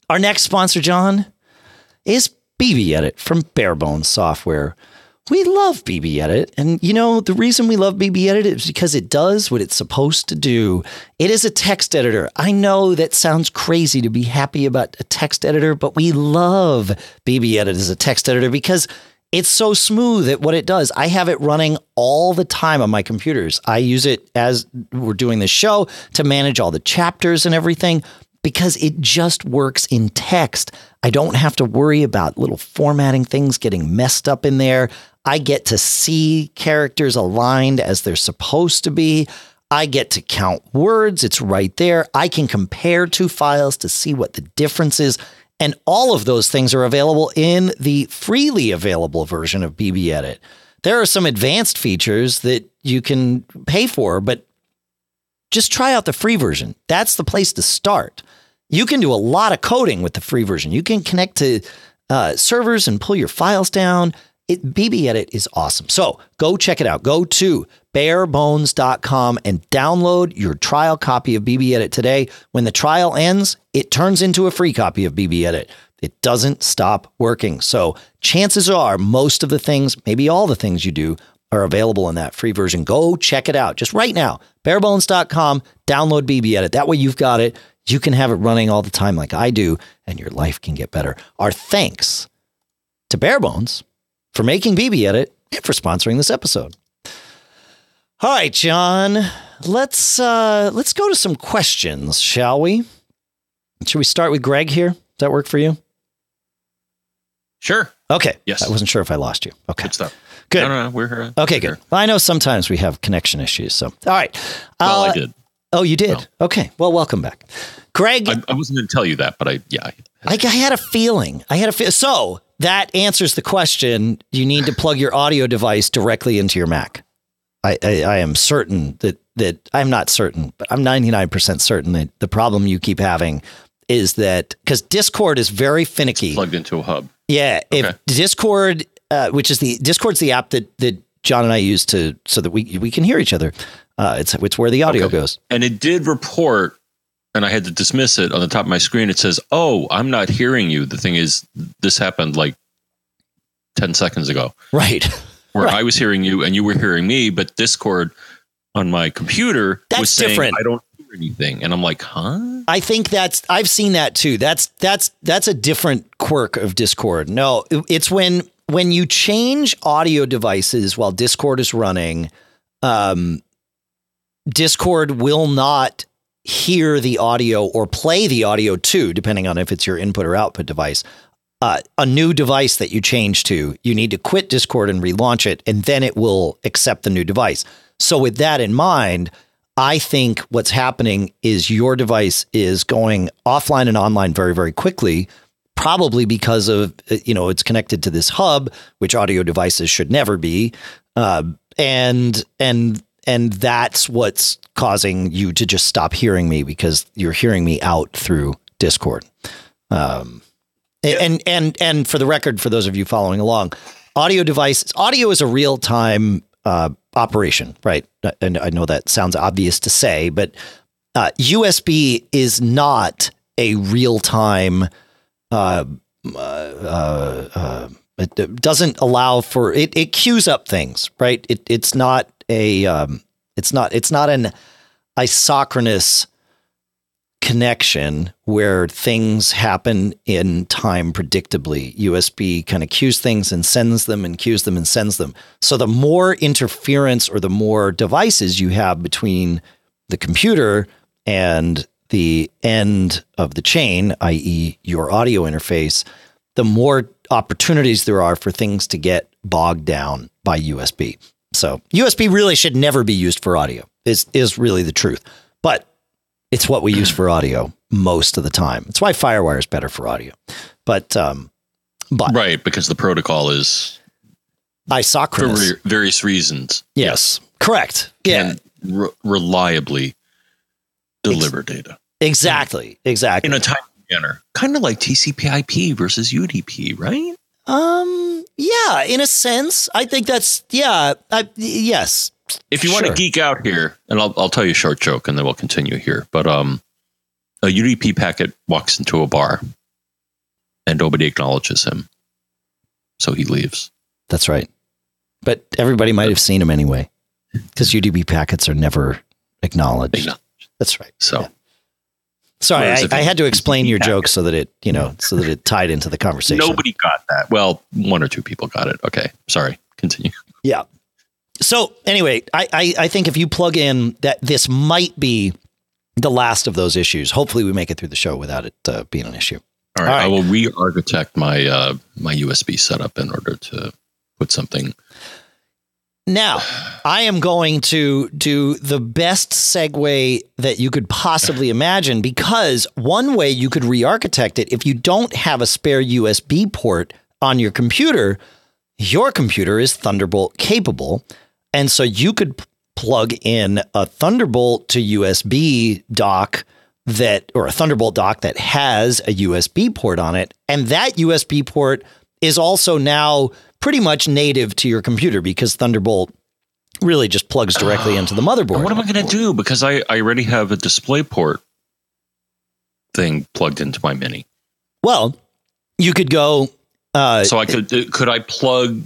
Our next sponsor, John, is BBEdit from Barebones Software. We love BBEdit. And you know, the reason we love BBEdit is because it does what it's supposed to do. It is a text editor. I know that sounds crazy to be happy about a text editor, but we love BBEdit as a text editor because it's so smooth at what it does. I have it running all the time on my computers. I use it as we're doing this show to manage all the chapters and everything because it just works in text. I don't have to worry about little formatting things getting messed up in there. I get to see characters aligned as they're supposed to be. I get to count words. It's right there. I can compare two files to see what the difference is. And all of those things are available in the freely available version of BBEdit. There are some advanced features that you can pay for, but just try out the free version. That's the place to start. You can do a lot of coding with the free version. You can connect to uh, servers and pull your files down. It, BBEdit is awesome. So go check it out. Go to barebones.com and download your trial copy of BBEdit today. When the trial ends, it turns into a free copy of BBEdit. It doesn't stop working. So chances are most of the things, maybe all the things you do, are available in that free version. Go check it out just right now. Barebones.com, download BB Edit. That way you've got it. You can have it running all the time like I do, and your life can get better. Our thanks to Barebones for making BBEdit and for sponsoring this episode. All right, John, let's uh, let's go to some questions, shall we? Should we start with Greg here? Does that work for you? Sure. Okay. Yes. I wasn't sure if I lost you. Okay. Good stuff. Good. No, no, no. We're here. Okay, We're good. here. I know sometimes we have connection issues. So, all right. Well, Uh, I did. Oh, you did? Okay. Well, welcome back. Greg, I, I wasn't going to tell you that, but I, yeah. I- I, I had a feeling. I had a feel. So that answers the question. You need to plug your audio device directly into your Mac. I, I, I am certain that that I'm not certain, but I'm 99% certain that the problem you keep having is that because Discord is very finicky. plugged into a hub. Yeah, Okay. if Discord, uh, which is the Discord's the app that that John and I use to so that we we can hear each other. Uh, it's it's where the audio Okay. goes. And it did report, and I had to dismiss it on the top of my screen. It says, Oh, I'm not hearing you. The thing is, this happened like 10 seconds ago, Right. where Right. I was hearing you and you were hearing me, but Discord on my computer That's was saying, different. I don't hear anything. And I'm like, Huh? I think that's I've seen that too. That's that's that's a different quirk of Discord. No, it's when when you change audio devices while Discord is running, um, Discord will not hear the audio or play the audio too, depending on if it's your input or output device. Uh, a new device that you change to, you need to quit Discord and relaunch it, and then it will accept the new device. So, with that in mind, I think what's happening is your device is going offline and online very, very quickly, probably because of, you know, it's connected to this hub, which audio devices should never be. Uh, and, and, and that's what's causing you to just stop hearing me because you're hearing me out through Discord. Um, and and and for the record, for those of you following along, audio devices, audio is a real time uh, operation, right? And I know that sounds obvious to say, but uh, USB is not a real time. Uh, uh, uh, it doesn't allow for it. It queues up things, right? It, it's not a. Um, it's not. It's not an isochronous connection where things happen in time predictably. USB kind of queues things and sends them and queues them and sends them. So the more interference or the more devices you have between the computer and the end of the chain, i.e., your audio interface, the more opportunities there are for things to get bogged down by USB. So USB really should never be used for audio. Is is really the truth. But it's what we use for audio most of the time. It's why FireWire is better for audio. But um, but right because the protocol is isochronous for various reasons. Yes, correct. Yeah, re- reliably deliver Ex- data. Exactly. Exactly. In a timely manner, kind of like TCP/IP versus UDP, right? Um. Yeah. In a sense, I think that's yeah. I, yes. If you sure. want to geek out here, and I'll I'll tell you a short joke, and then we'll continue here. But um, a UDP packet walks into a bar, and nobody acknowledges him, so he leaves. That's right. But everybody might have seen him anyway, because UDP packets are never acknowledged. That's right. So. Yeah. Sorry, I, I, had to explain your joke so that it, you know, so that it tied into the conversation. Nobody got that. Well, one or two people got it. Okay, sorry. Continue. Yeah, so anyway, I, I, I think if you plug in that this might be the last of those issues. Hopefully, we make it through the show without it uh, being an issue. All right, All right. I will re-architect my uh, my USB setup in order to put something. Now, I am going to do the best segue that you could possibly imagine because one way you could re-architect it if you don't have a spare USB port on your computer, your computer is Thunderbolt capable and so you could p- plug in a Thunderbolt to USB dock that, or a Thunderbolt dock that has a USB port on it. And that USB port is also now pretty much native to your computer because Thunderbolt really just plugs directly into the motherboard. What am I going to do? Because I, I already have a DisplayPort thing plugged into my Mini. Well, you could go. Uh, so I could could I plug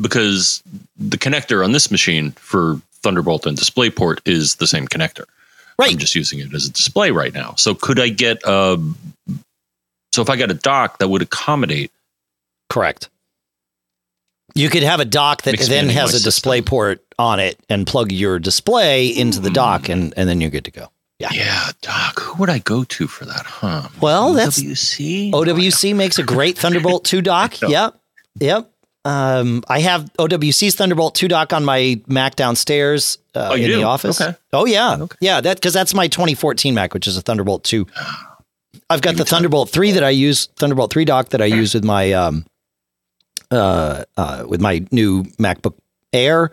because the connector on this machine for Thunderbolt and DisplayPort is the same connector. Right. I'm just using it as a display right now. So could I get a so if I got a dock that would accommodate Correct. You could have a dock that then has a display port on it and plug your display into the dock and, and then you're good to go. Yeah. Yeah, dock. Who would I go to for that, huh? Well, that's OWC. OWC makes a great Thunderbolt 2 dock. Yep. Yep. Um, I have OWC's Thunderbolt 2 dock on my Mac downstairs uh, oh, in do? the office. Okay. Oh yeah, okay. yeah. That because that's my 2014 Mac, which is a Thunderbolt 2. I've got the Thunderbolt 3 that I use, Thunderbolt 3 dock that I use with my um, uh, uh, with my new MacBook Air,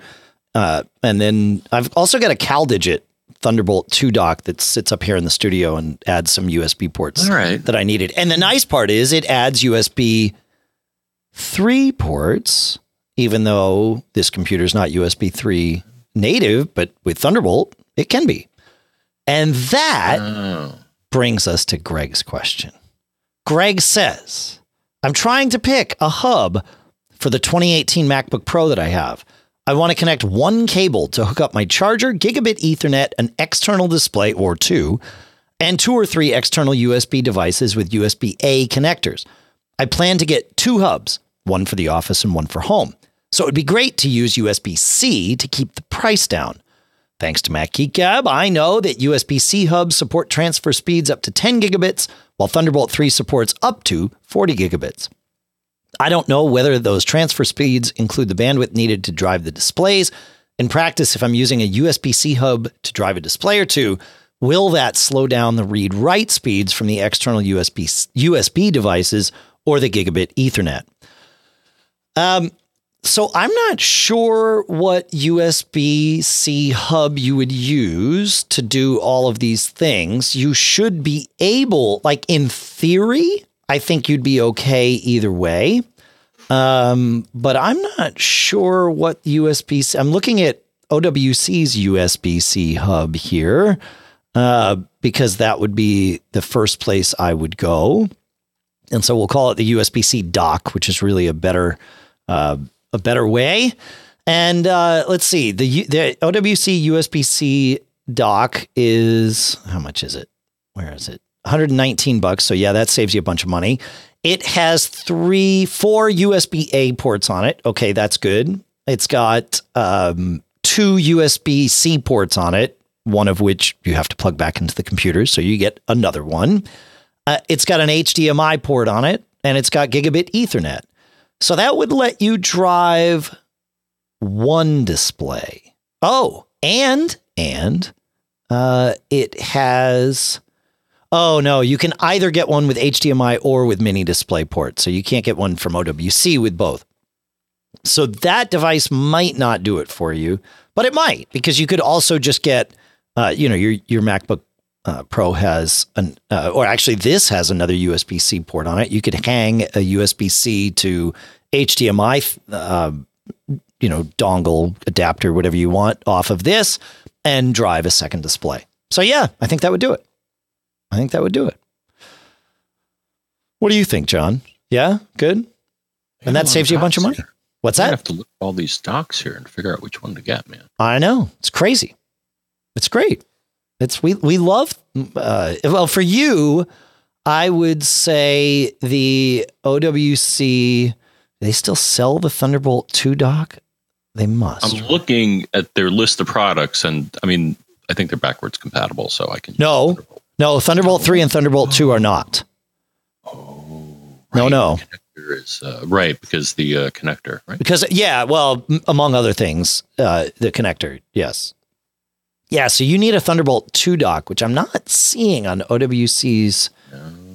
uh, and then I've also got a CalDigit Thunderbolt 2 dock that sits up here in the studio and adds some USB ports that I needed. And the nice part is it adds USB three ports, even though this computer is not USB 3 native, but with Thunderbolt, it can be. And that oh. brings us to Greg's question. Greg says, I'm trying to pick a hub for the 2018 MacBook Pro that I have. I want to connect one cable to hook up my charger, gigabit Ethernet, an external display or two, and two or three external USB devices with USB A connectors. I plan to get two hubs, one for the office and one for home. So it'd be great to use USB C to keep the price down. Thanks to Mac I know that USB C hubs support transfer speeds up to 10 gigabits, while Thunderbolt 3 supports up to 40 gigabits. I don't know whether those transfer speeds include the bandwidth needed to drive the displays. In practice, if I'm using a USB C hub to drive a display or two, will that slow down the read write speeds from the external USB, USB devices or the gigabit Ethernet? Um, so I'm not sure what USB C hub you would use to do all of these things. You should be able, like in theory, I think you'd be okay either way. Um, but I'm not sure what USB C. I'm looking at OWC's USB C hub here uh, because that would be the first place I would go. And so we'll call it the USB C dock, which is really a better uh, a better way. And uh, let's see the the OWC USB C dock is how much is it? Where is it? 119 bucks. So yeah, that saves you a bunch of money. It has three, four USB A ports on it. Okay, that's good. It's got um, two USB C ports on it, one of which you have to plug back into the computer. So you get another one. Uh, it's got an HDMI port on it, and it's got gigabit Ethernet. So that would let you drive one display. Oh, and and uh, it has Oh no, you can either get one with HDMI or with mini display port. So you can't get one from OWC with both. So that device might not do it for you, but it might because you could also just get, uh, you know, your your MacBook uh, Pro has an, uh, or actually this has another USB C port on it. You could hang a USB C to HDMI, uh, you know, dongle adapter, whatever you want, off of this, and drive a second display. So yeah, I think that would do it. I think that would do it. What do you think, John? Yeah, good. And that saves you a bunch of money. Here. What's I that? I have to look at all these stocks here and figure out which one to get, man. I know it's crazy. It's great. It's we we love. Uh, well, for you, I would say the OWC. They still sell the Thunderbolt two dock. They must. I'm looking at their list of products, and I mean, I think they're backwards compatible, so I can. No. No, Thunderbolt three and Thunderbolt two are not. Oh, No, no. Is uh, right because the uh, connector, right? Because yeah, well, m- among other things, uh, the connector, yes, yeah. So you need a Thunderbolt two dock, which I'm not seeing on OWC's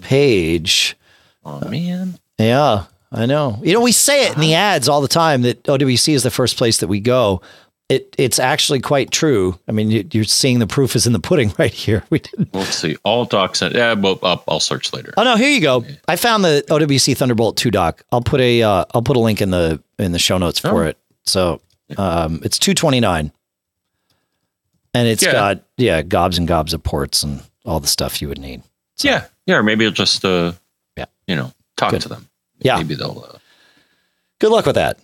page. Oh man, Yeah, I know. You know, we say it in the ads all the time that OWC is the first place that we go. It it's actually quite true. I mean, you, you're seeing the proof is in the pudding right here. We didn't. let's see. All docks. And, yeah, well, I'll, I'll search later. Oh no, here you go. I found the OWC Thunderbolt two dock. I'll put a uh, I'll put a link in the in the show notes for Oh. it. So um, it's two twenty nine, and it's Yeah. got yeah gobs and gobs of ports and all the stuff you would need. So, Yeah, yeah. Or maybe I'll just, uh, Yeah. you know, talk Good. to them. Yeah. maybe they'll. Uh, Good luck with that.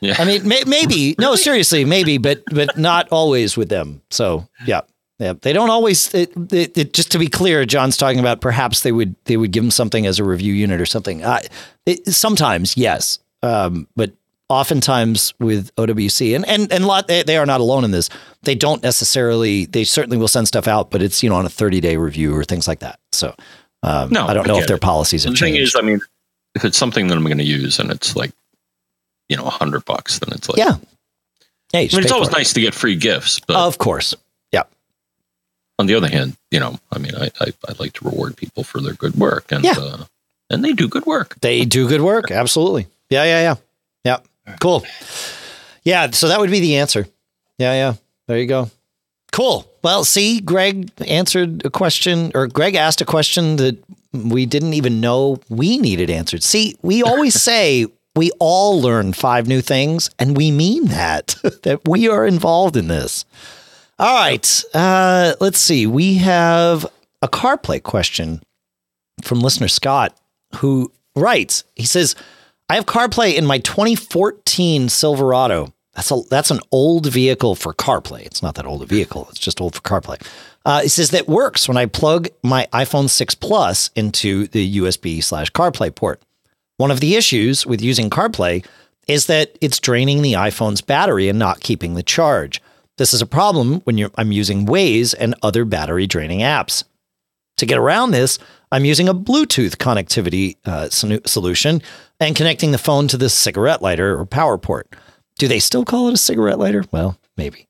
Yeah, I mean, may, maybe no, seriously, maybe, but but not always with them. So yeah, yeah, they don't always. It, it, it, just to be clear, John's talking about perhaps they would they would give them something as a review unit or something. Uh, sometimes yes, um, but oftentimes with OWC and and and lot they, they are not alone in this. They don't necessarily. They certainly will send stuff out, but it's you know on a thirty day review or things like that. So um, No, I don't know if their policies have the thing is, I mean, if it's something that I'm going to use and it's like, you know, a hundred bucks, then it's like, yeah. Yeah, I mean, it's always it. nice to get free gifts, but Of course. Yeah. on the other hand, you know, I mean, I, I, I like to reward people for their good work, and Yeah. uh, and they do good work. They do good work. Absolutely. Yeah, yeah, yeah. Yeah. Cool. Yeah. So that would be the answer. Yeah, yeah. There you go. Cool. Well, see, Greg answered a question, or Greg asked a question that we didn't even know we needed answered. See, we always say we all learn five new things, and we mean that, that we are involved in this. All right. Uh, let's see. We have a CarPlay question from listener Scott, who writes, he says, I have CarPlay in my 2014 Silverado. That's a that's an old vehicle for CarPlay. It's not that old a vehicle. It's just old for CarPlay. Uh, it says that works when I plug my iPhone 6 Plus into the USB slash CarPlay port. One of the issues with using CarPlay is that it's draining the iPhone's battery and not keeping the charge. This is a problem when I'm using Waze and other battery draining apps. To get around this, I'm using a Bluetooth connectivity uh, solution and connecting the phone to the cigarette lighter or power port. Do they still call it a cigarette lighter? Well, maybe.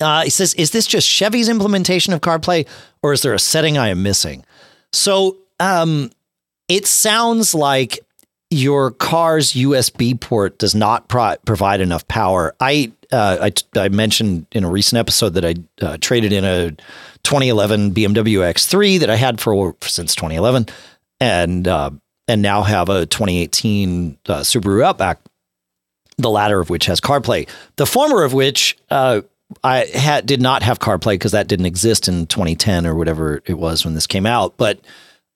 Uh, he says, Is this just Chevy's implementation of CarPlay or is there a setting I am missing? So um, it sounds like your car's USB port does not pro- provide enough power. I, uh, I, I mentioned in a recent episode that I uh, traded in a 2011 BMW X3 that I had for since 2011, and uh, and now have a 2018 uh, Subaru Outback, the latter of which has CarPlay, the former of which uh, I had did not have CarPlay because that didn't exist in 2010 or whatever it was when this came out, but.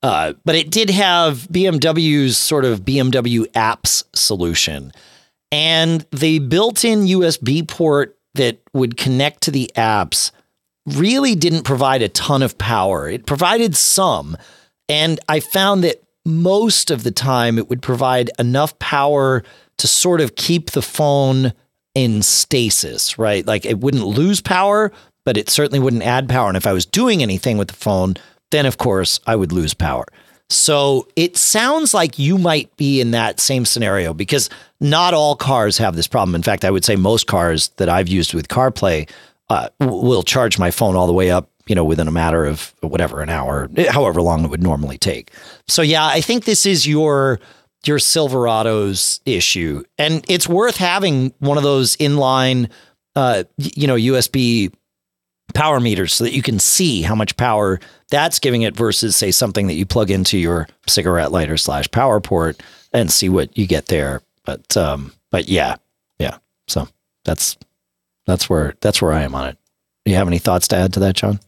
Uh, but it did have BMW's sort of BMW apps solution. And the built in USB port that would connect to the apps really didn't provide a ton of power. It provided some. And I found that most of the time it would provide enough power to sort of keep the phone in stasis, right? Like it wouldn't lose power, but it certainly wouldn't add power. And if I was doing anything with the phone, then of course I would lose power. So it sounds like you might be in that same scenario because not all cars have this problem. In fact, I would say most cars that I've used with CarPlay uh, will charge my phone all the way up, you know, within a matter of whatever, an hour, however long it would normally take. So yeah, I think this is your your Silverado's issue, and it's worth having one of those inline, uh, you know, USB power meters so that you can see how much power that's giving it versus say something that you plug into your cigarette lighter slash power port and see what you get there. But um, but yeah, yeah. So that's that's where that's where I am on it. Do you have any thoughts to add to that, John?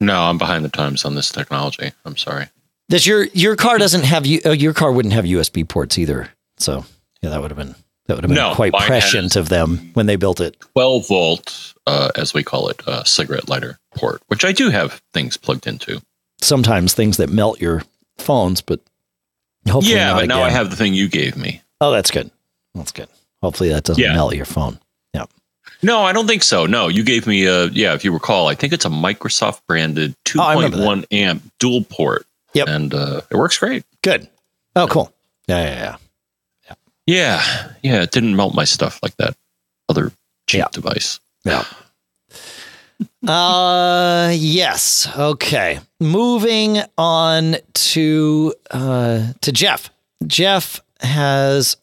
No, I'm behind the times on this technology. I'm sorry. Does your your car doesn't have you? Uh, your car wouldn't have USB ports either. So yeah, that would have been that would have been no, quite prescient of them when they built it. 12 volt, uh, as we call it, uh, cigarette lighter port, which I do have things plugged into. Sometimes things that melt your phones, but hopefully yeah. but again. now I have the thing you gave me. Oh, that's good. That's good. Hopefully that doesn't yeah. melt your phone. Yeah. No, I don't think so. No, you gave me a yeah. If you recall, I think it's a Microsoft branded 2.1 oh, amp dual port. Yep, and uh, it works great. Good. Oh, cool. Yeah, yeah, yeah, yeah. Yeah, yeah. It didn't melt my stuff like that other cheap yeah. device. Yeah. Uh yes. Okay. Moving on to uh to Jeff. Jeff has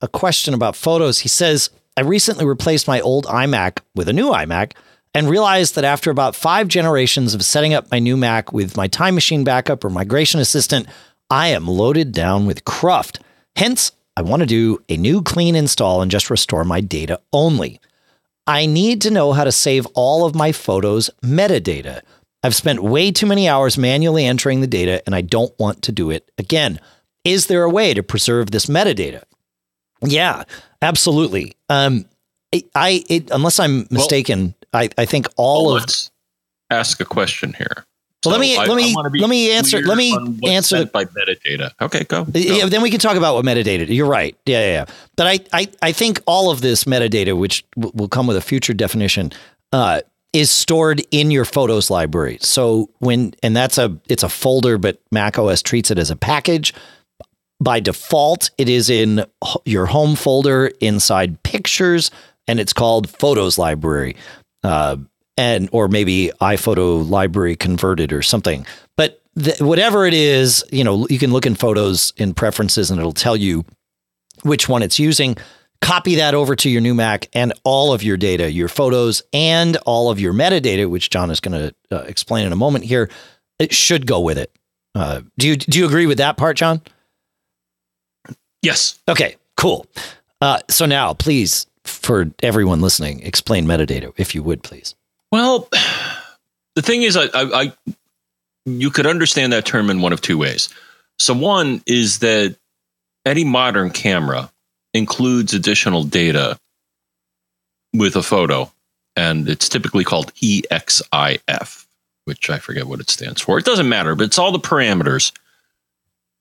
a question about photos. He says I recently replaced my old iMac with a new iMac and realized that after about five generations of setting up my new Mac with my Time Machine backup or Migration Assistant, I am loaded down with cruft. Hence, I want to do a new clean install and just restore my data only. I need to know how to save all of my photos metadata. I've spent way too many hours manually entering the data and I don't want to do it again. Is there a way to preserve this metadata? Yeah, absolutely. Um, I, it, unless I'm mistaken, well, I, I think all well, of. Let's ask a question here. So let me I, let me let me answer. Let me answer by metadata. Okay, go, go. Yeah, then we can talk about what metadata. You're right. Yeah, yeah. yeah. But I, I I think all of this metadata, which w- will come with a future definition, uh, is stored in your photos library. So when and that's a it's a folder, but Mac OS treats it as a package by default, it is in your home folder inside Pictures, and it's called Photos Library, uh, and or maybe iPhoto Library converted or something. But whatever it is, you know, you can look in Photos in Preferences, and it'll tell you which one it's using. Copy that over to your new Mac, and all of your data, your photos, and all of your metadata, which John is going to uh, explain in a moment here, it should go with it. Uh, do you do you agree with that part, John? Yes. Okay, cool. Uh, so now, please, for everyone listening, explain metadata, if you would, please. Well, the thing is, I, I, I you could understand that term in one of two ways. So, one is that any modern camera includes additional data with a photo, and it's typically called EXIF, which I forget what it stands for. It doesn't matter, but it's all the parameters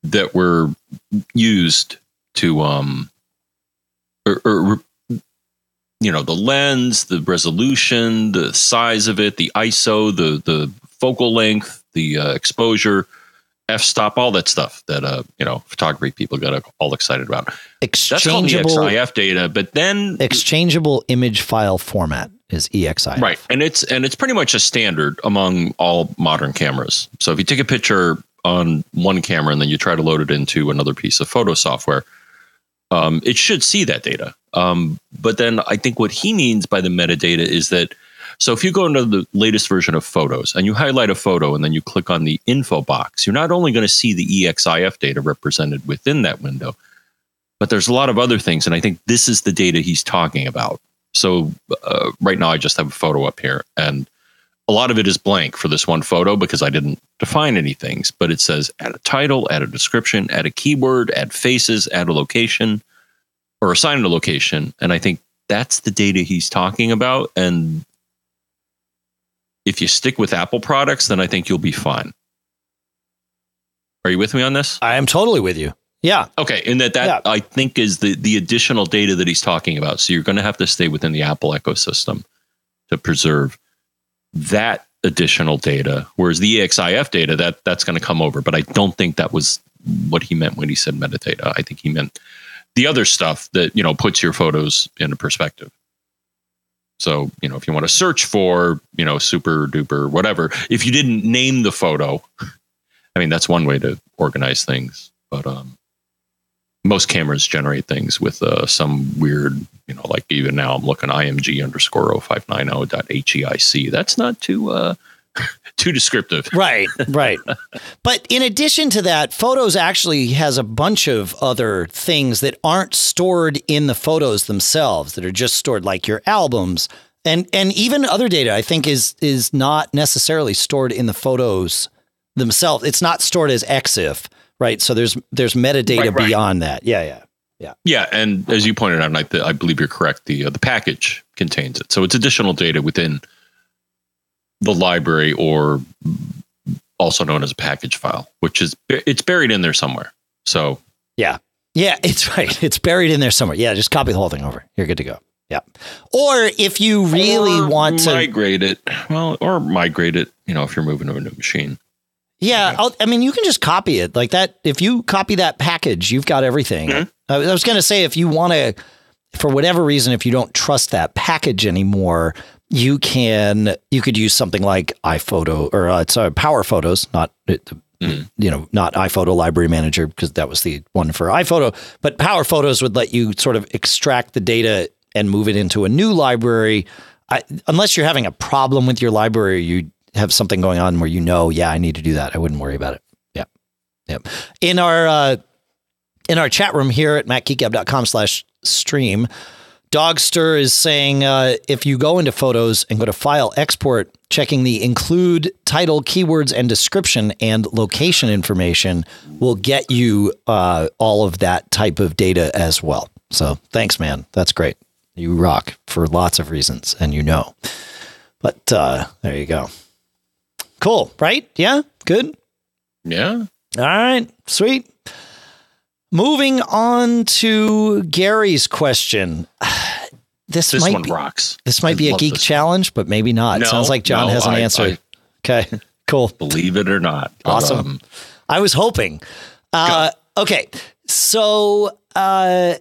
that were used to um or, or you know the lens the resolution the size of it the iso the the focal length the uh, exposure f-stop all that stuff that uh you know photography people got all excited about that's called the Exchangeable xif data but then exchangeable image file format is EXIF. right and it's and it's pretty much a standard among all modern cameras so if you take a picture on one camera and then you try to load it into another piece of photo software um, it should see that data. Um, but then i think what he means by the metadata is that so if you go into the latest version of photos and you highlight a photo and then you click on the info box you're not only going to see the exif data represented within that window but there's a lot of other things and i think this is the data he's talking about. So uh, right now I just have a photo up here, and a lot of it is blank for this one photo because I didn't define any things. But it says add a title, add a description, add a keyword, add faces, add a location, or assign a location. And I think that's the data he's talking about. And if you stick with Apple products, then I think you'll be fine. Are you with me on this? I am totally with you. Yeah. Okay, and that that Yeah. I think is the the additional data that he's talking about. So you're going to have to stay within the Apple ecosystem to preserve that additional data. Whereas the EXIF data that that's going to come over, but I don't think that was what he meant when he said metadata. I think he meant the other stuff that you know puts your photos into perspective. So you know if you want to search for you know super duper whatever, if you didn't name the photo, I mean that's one way to organize things, but um most cameras generate things with uh, some weird, you know, like even now I'm looking img underscore 0590.heic. That's not too uh, too descriptive. Right, right. but in addition to that, Photos actually has a bunch of other things that aren't stored in the photos themselves that are just stored like your albums and and even other data I think is is not necessarily stored in the photos themselves. It's not stored as EXIF, right? So there's there's metadata Right, right. beyond that. Yeah, yeah. Yeah, Yeah, and as you pointed out, and I, I believe you're correct. The uh, the package contains it, so it's additional data within the library, or also known as a package file, which is it's buried in there somewhere. So yeah, Yeah, it's right. It's buried in there somewhere. Yeah, just copy the whole thing over. You're good to go. Yeah. Or if you really Or want to migrate it, well, or migrate it. You know, if you're moving to a new machine. Yeah, I'll, I mean, you can just copy it like that. If you copy that package, you've got everything. Mhm. I was going to say, if you want to, for whatever reason, if you don't trust that package anymore, you can you could use something like iPhoto or uh, sorry, Power Photos, not uh, Mhm. you know not iPhoto Library Manager because that was the one for iPhoto, but Power Photos would let you sort of extract the data and move it into a new library. I, unless you're having a problem with your library, you have something going on where you know, yeah, I need to do that. I wouldn't worry about it. Yeah. Yep. In our uh, in our chat room here at macgeekgab.com slash stream, Dogster is saying uh, if you go into photos and go to file export, checking the include title, keywords, and description and location information will get you uh, all of that type of data as well. So thanks, man. That's great. You rock for lots of reasons, and you know. But uh, there you go. Cool, right? Yeah, good. Yeah. All right, sweet. Moving on to Gary's question. This, This might one be rocks. this might I be a geek challenge, but maybe not. No, Sounds like John no, has an I- answer. okay, cool. Believe it or not. But, Awesome. um, I was hoping. Uh, okay, so uh,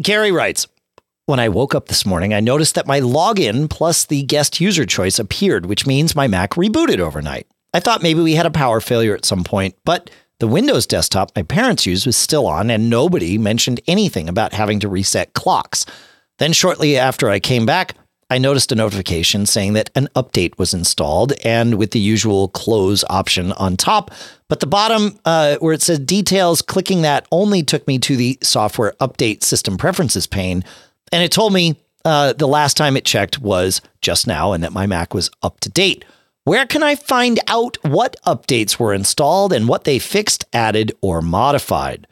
Gary writes. When I woke up this morning, I noticed that my login plus the guest user choice appeared, which means my Mac rebooted overnight. I thought maybe we had a power failure at some point, but the Windows desktop my parents used was still on, and nobody mentioned anything about having to reset clocks. Then, shortly after I came back, I noticed a notification saying that an update was installed and with the usual close option on top. But the bottom, uh, where it said details, clicking that only took me to the software update system preferences pane. And it told me uh, the last time it checked was just now and that my Mac was up to date. Where can I find out what updates were installed and what they fixed, added, or modified?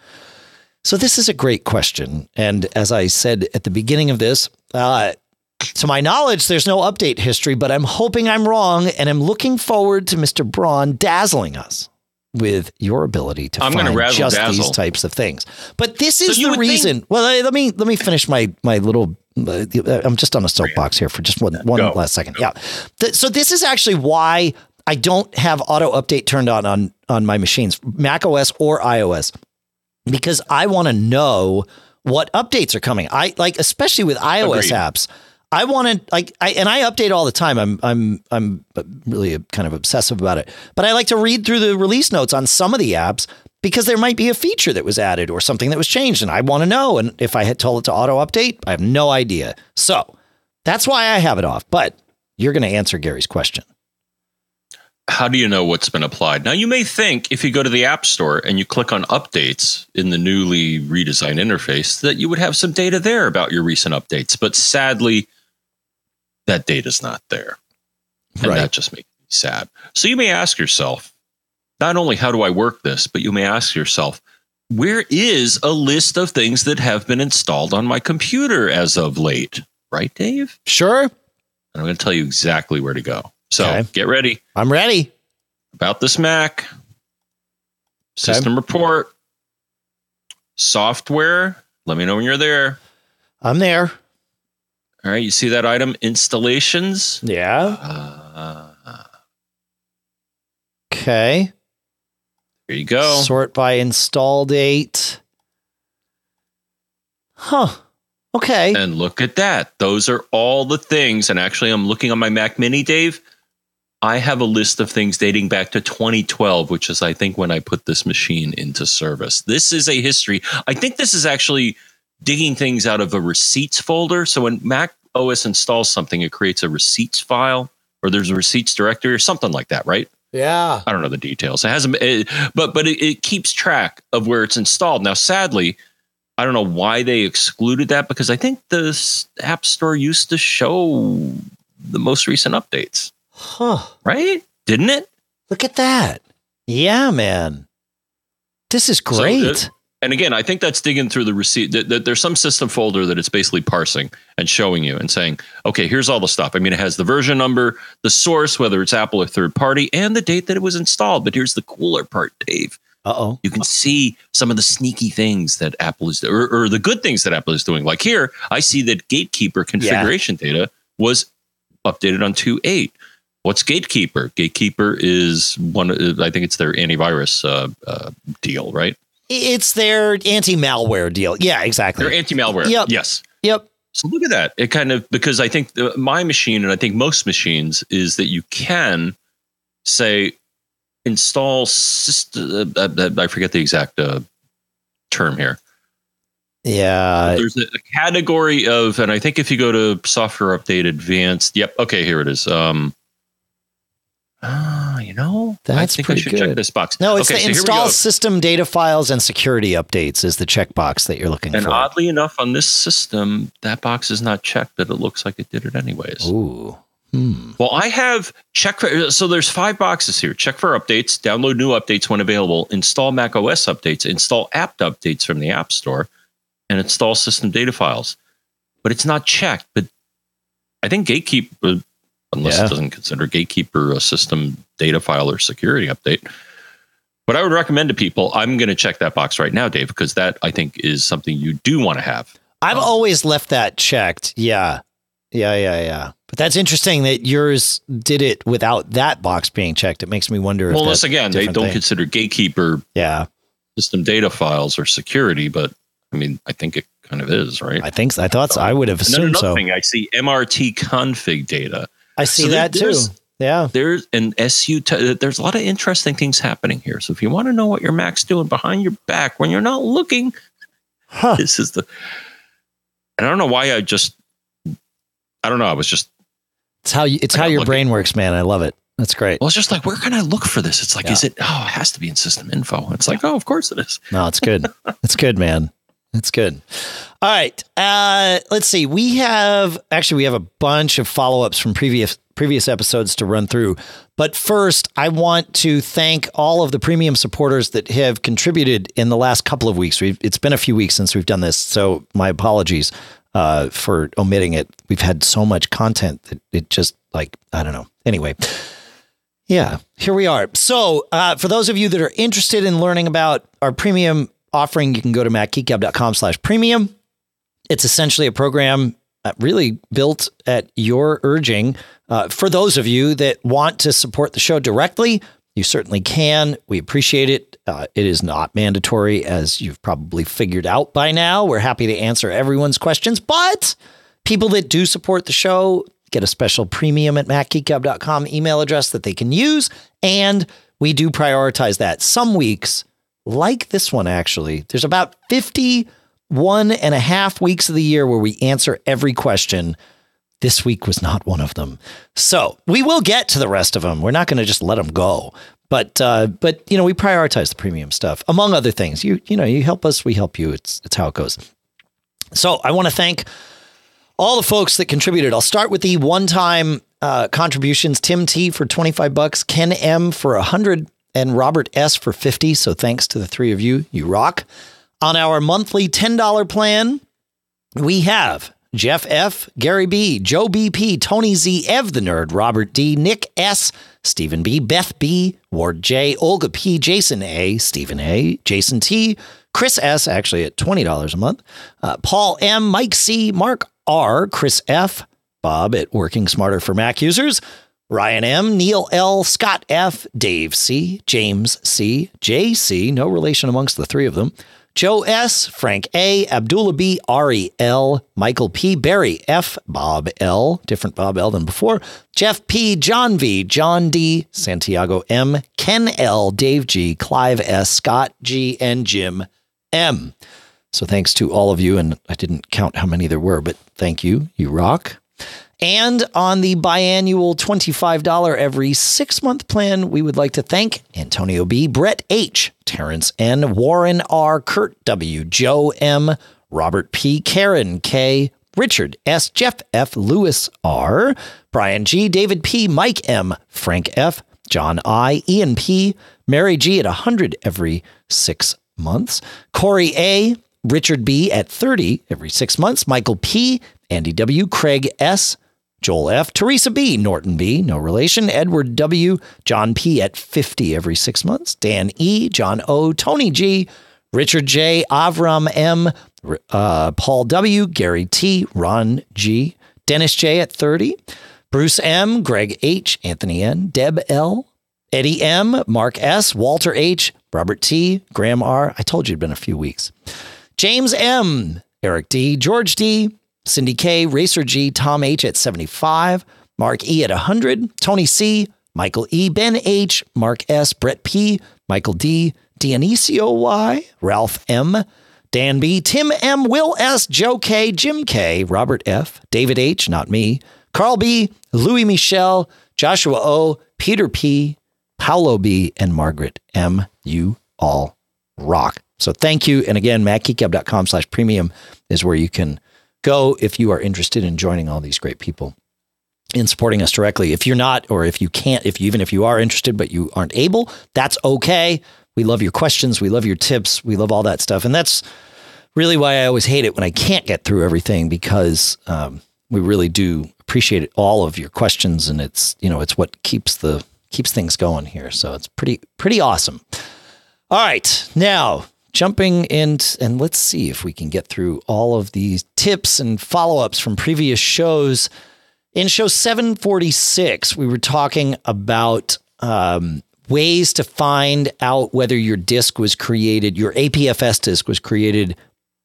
So, this is a great question. And as I said at the beginning of this, uh, to my knowledge, there's no update history, but I'm hoping I'm wrong and I'm looking forward to Mr. Braun dazzling us with your ability to I'm find razzle just dazzle. these types of things. But this is you the reason. think- well, let me let me finish my my little. Uh, I'm just on a soapbox here for just one one Go. last second. Yeah. Th- so this is actually why I don't have auto update turned on on on my machines, Mac OS or iOS, because I want to know what updates are coming. I like especially with iOS Agreed. apps. I want to like I and I update all the time. I'm I'm I'm really kind of obsessive about it. But I like to read through the release notes on some of the apps because there might be a feature that was added or something that was changed and I want to know and if I had told it to auto update, I have no idea. So, that's why I have it off. But you're going to answer Gary's question. How do you know what's been applied? Now, you may think if you go to the App Store and you click on updates in the newly redesigned interface, that you would have some data there about your recent updates. But sadly, that data's not there. And Right. that just makes me sad. So you may ask yourself, not only how do I work this, but you may ask yourself, where is a list of things that have been installed on my computer as of late? Right, Dave? Sure. And I'm going to tell you exactly where to go. So Okay. get ready I'm ready. about this Mac, system report, software. Let me know when you're there. I'm there. All right, you see that item installations? Yeah. Uh, Okay. here you go. Sort by install date. Huh. Okay. And look at that. Those are all the things. And actually, I'm looking on my Mac Mini, Dave. I have a list of things dating back to 2012, which is, I think, when I put this machine into service. This is a history. I think this is actually digging things out of a receipts folder. So when Mac OS installs something, it creates a receipts file or there's a receipts directory or something like that, right? Yeah. I don't know the details. It hasn't, it, but but it, it keeps track of where it's installed. Now, sadly, I don't know why they excluded that because I think the App Store used to show the most recent updates, Huh. right? Didn't it? Look at that. Yeah, man. This is So, great. uh, And again, I think that's digging through the receipt. That, that there's some system folder that it's basically parsing and showing you and saying, okay, here's all the stuff. I mean, it has the version number, the source, whether it's Apple or third party, and the date that it was installed. But here's the cooler part, Dave. uh oh. you can see some of the sneaky things that Apple is or, or the good things that Apple is doing. Like here, I see that Gatekeeper configuration data was updated on 2.8. What's Gatekeeper? Gatekeeper is one. I think it's their antivirus uh, uh, deal, right? It's their anti malware deal. Yeah, exactly. Their anti-malware. Yep. Yes. yep. So look at that. It kind of because I think uh, my machine and I think most machines is that you can say install system. Uh, uh, I forget the exact uh, term here. Yeah. There's a, a category of, and I think if you go to software update advanced, yep, okay, here it is. Um, ah, you know, I That's think I pretty should good. check this box. No, it's okay, the so install system data files and security updates is the checkbox that you're looking And for. And oddly enough, on this system, that box is not checked, but it looks like it did it anyways. Ooh. Hmm. Well, I have check for, so there's five boxes here. Check for updates, download new updates when available, install Mac OS updates, install app updates from the App Store, and install system data files. But it's not checked. But I think Gatekeeper, unless Yeah. it doesn't consider Gatekeeper a system data file or security update. But I would recommend to people, I'm going to check that box right now, Dave, because that I think is something you do want to have. I've Um, always left that checked. Yeah. Yeah, yeah, yeah. But that's interesting that yours did it without that box being checked. It makes me wonder if Well, unless again, they don't thing. consider Gatekeeper Yeah, system data files or security, but I mean, I think it kind of is, right? I think so. I thought so. I would have and then assumed another so. thing, I see MRT config data. I see So that too. Yeah. There's an SU. T- there's a lot of interesting things happening here. So if you want to know what your Mac's doing behind your back when you're not looking, Huh. this is the. And I don't know why I just. I don't know. I was just. It's how you, it's how your lucky. brain works, man. I love it. That's great. Well, it's just like, where can I look for this? It's like, Yeah. is it? Oh, it has to be in system info. It's like, oh, of course it is. No, it's good. it's good, man. It's good. All right. Uh, let's see. We have actually we have a bunch of follow-ups from previous previous episodes to run through. But first, I want to thank all of the premium supporters that have contributed in the last couple of weeks. We've, it's been a few weeks since we've done this, so my apologies uh, for omitting it. We've had so much content that it just like I don't know. Anyway, yeah, here we are. So, uh, for those of you that are interested in learning about our premium offering, you can go to macgeekgab.com slash premium. It's essentially a program uh, really built at your urging. Uh, for those of you that want to support the show directly, you certainly can. We appreciate it. Uh, it is not mandatory, as you've probably figured out by now. We're happy to answer everyone's questions, but people that do support the show get a special premium at macgeekgab.com email address that they can use. And we do prioritize that. Some weeks, like this one, actually, there's about 51 and a half weeks of the year where we answer every question. This week was not one of them. So we will get to the rest of them. We're not going to just let them go. But uh, but you know we prioritize the premium stuff among other things. You you know you help us, we help you. It's it's how it goes. So I want to thank all the folks that contributed. I'll start with the one-time uh, contributions: Tim T for twenty-five bucks, Ken M for a hundred, and Robert S for fifty. So thanks to the three of you. You rock. On our monthly ten dollar plan, we have Jeff F, Gary B, Joe BP, Tony Z, Ev the Nerd, Robert D, Nick S, Stephen B, Beth B, Ward J, Olga P, Jason A, Stephen A, Jason T, Chris S, actually at $20 a month, uh, Paul M, Mike C, Mark R, Chris F, Bob at Working Smarter for Mac Users, Ryan M, Neil L, Scott F, Dave C, James C, JC, no relation amongst the three of them, Joe S., Frank A., Abdullah B., Ari L., Michael P., Barry F., Bob L., different Bob L. than before, Jeff P., John V., John D., Santiago M., Ken L., Dave G., Clive S., Scott G., and Jim M. So thanks to all of you, and I didn't count how many there were, but thank you. You rock. And on the biannual $25 every six month plan, we would like to thank Antonio B., Brett H., Terrence N., Warren R., Kurt W., Joe M., Robert P., Karen K., Richard S., Jeff F., Lewis R., Brian G., David P., Mike M., Frank F., John I., Ian P., Mary G. at 100 every six months, Corey A., Richard B. at 30 every six months, Michael P., Andy W., Craig S., Joel F., Teresa B., Norton B., no relation, Edward W., John P. at 50 every six months, Dan E., John O., Tony G., Richard J., Avram M., uh, Paul W., Gary T., Ron G., Dennis J. at 30, Bruce M., Greg H., Anthony N., Deb L., Eddie M., Mark S., Walter H., Robert T., Graham R. I told you it'd been a few weeks. James M., Eric D., George D., Cindy K, Racer G, Tom H at 75, Mark E at 100, Tony C, Michael E, Ben H, Mark S, Brett P, Michael D, Dionisio Y, Ralph M, Dan B, Tim M, Will S, Joe K, Jim K, Robert F, David H, not me, Carl B, Louis Michel, Joshua O, Peter P, Paolo B, and Margaret M. You all rock. So thank you. And again, macgeekgab.com slash premium is where you can go if you are interested in joining all these great people in supporting us directly. If you're not, or if you can't, if you, even if you are interested but you aren't able, that's okay. We love your questions. We love your tips. We love all that stuff. And that's really why I always hate it when I can't get through everything because um, we really do appreciate all of your questions, and it's you know it's what keeps the keeps things going here. So it's pretty pretty awesome. All right, now jumping in and let's see if we can get through all of these tips and follow-ups from previous shows. In show 746 we were talking about um, ways to find out whether your disk was created your apfs disk was created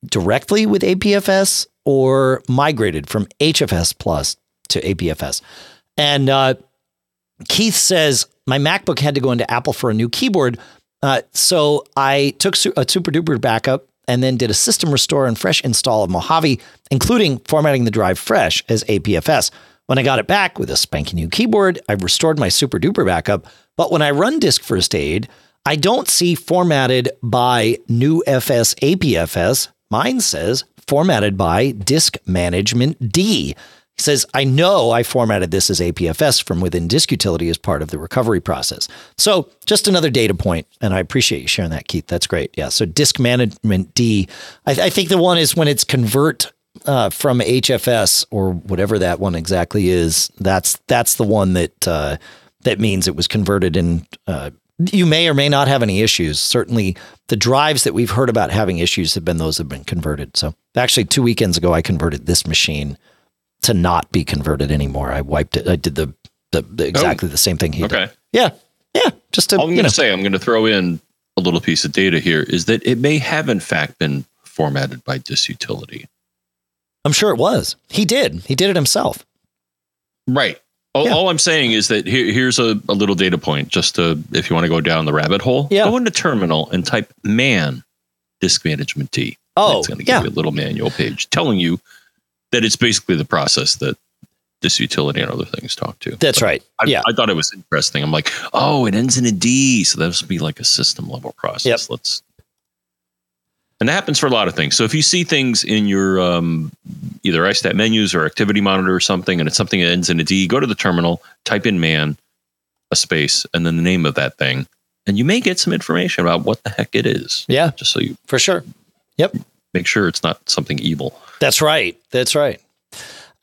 directly with apfs or migrated from hfs plus to apfs and uh, keith says my macbook had to go into apple for a new keyboard uh, so I took a SuperDuper backup and then did a system restore and fresh install of Mojave, including formatting the drive fresh as APFS. When I got it back with a spanking new keyboard, I restored my SuperDuper backup. But when I run disk first aid, I don't see formatted by newfs_apfs. Mine says formatted by diskmanagementd. He says, I know I formatted this as APFS from within disk utility as part of the recovery process. So just another data point, and I appreciate you sharing that, Keith. That's great. Yeah. So diskmanagementd. I, I think the one is when it's convert uh, from HFS or whatever that one exactly is. That's that's the one that uh, that means it was converted in. Uh, you may or may not have any issues. Certainly, the drives that we've heard about having issues have been those that have been converted. So, actually, two weekends ago, I converted this machine to not be converted anymore. I wiped it. I did the, the, the oh. exactly oh, the same thing he okay. did. Yeah, yeah. Just to. I'm going to say, I'm going to throw in a little piece of data here. Is that it may have in fact been formatted by disk utility. I'm sure it was. He did. He did it himself. Right. All, yeah. all I'm saying is that here, here's a, a, little data point just to, if you want to go down the rabbit hole, yeah. go into terminal and type man diskmanagementd. Oh, it's going to give yeah. you a little manual page telling you that it's basically the process that this utility and other things talk to. That's right. I, yeah. I thought it was interesting. I'm like, oh, it ends in a D. So that must be like a system level process. Yep. Let's and that happens for a lot of things. So if you see things in your um, either iStat menus or activity monitor or something, and it's something that ends in a D, go to the terminal, type in man, a space, and then the name of that thing, and you may get some information about what the heck it is. Yeah, just so you for sure. Yep. Make sure it's not something evil. That's right. That's right.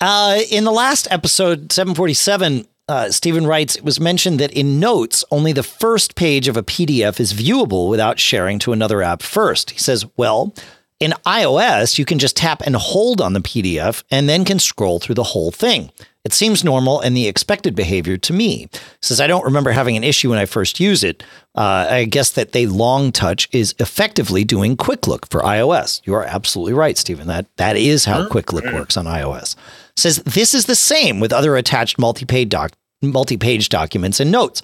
Uh, in the last episode, 747, uh, Stephen writes, it was mentioned that in Notes, only the first page of a PDF is viewable without sharing to another app first. He says, well, in iOS, you can just tap and hold on the PDF and then can scroll through the whole thing. It seems normal and the expected behavior to me. Says I don't remember having an issue when I first used it. Uh, I guess that they long touch is effectively doing Quick Look for iOS. You are absolutely right, Stephen. That that is how Quick Look works on iOS says this is the same with other attached multi-page, doc- multi-page documents and notes.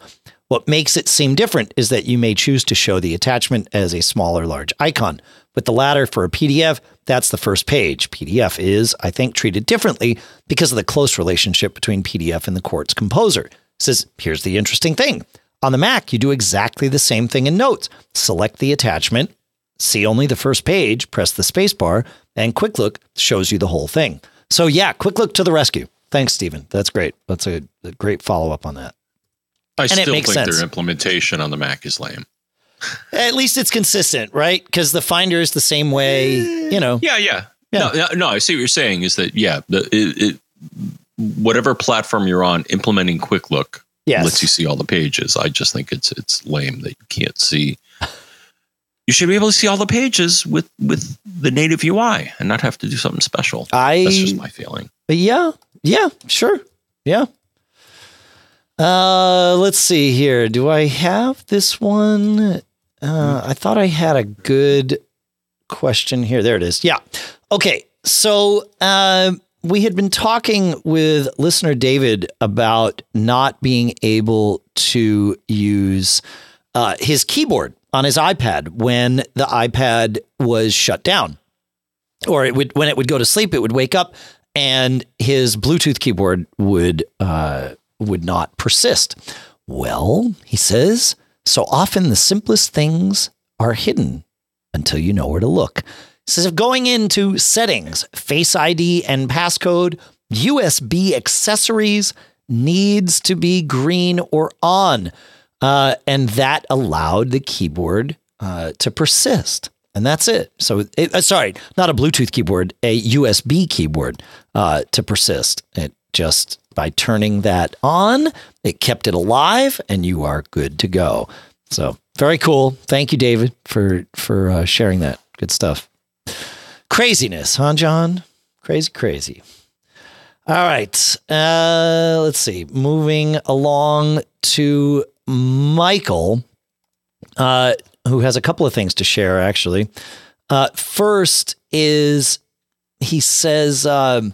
What makes it seem different is that you may choose to show the attachment as a small or large icon. With the latter for a PDF, that's the first page. PDF is, I think, treated differently because of the close relationship between PDF and the Quartz composer. It says, here's the interesting thing. On the Mac, you do exactly the same thing in Notes. Select the attachment, see only the first page, press the spacebar, and Quick Look shows you the whole thing. So yeah, quick look to the rescue. Thanks, Stephen. That's great. That's a, a great follow up on that. I and still think sense. their implementation on the Mac is lame. At least it's consistent, right? Because the Finder is the same way. You know. Yeah, yeah. yeah. No, no, I see what you're saying. Is that yeah? The, it, it, whatever platform you're on, implementing Quick Look yes. lets you see all the pages. I just think it's it's lame that you can't see you should be able to see all the pages with with the native UI and not have to do something special. I that's just my feeling. But yeah, yeah, sure, yeah. Uh, let's see here. Do I have this one? Uh, I thought I had a good question here. There it is. Yeah. Okay. So, uh, we had been talking with listener David about not being able to use uh, his keyboard on his iPad when the iPad was shut down. Or it would when it would go to sleep, it would wake up and his Bluetooth keyboard would uh, would not persist. Well, he says, so often the simplest things are hidden until you know where to look. If going into settings, Face ID and passcode, USB accessories needs to be green or on. Uh, and that allowed the keyboard uh, to persist. And that's it. So, it, uh, sorry, not a Bluetooth keyboard, a USB keyboard uh, to persist. It just by turning that on, it kept it alive, and you are good to go. So, very cool. Thank you, David, for for uh, sharing that. Good stuff. Craziness, huh, John? Crazy, crazy. All right. Uh, let's see. Moving along to Michael, uh, who has a couple of things to share, actually. Uh, first is he says, um,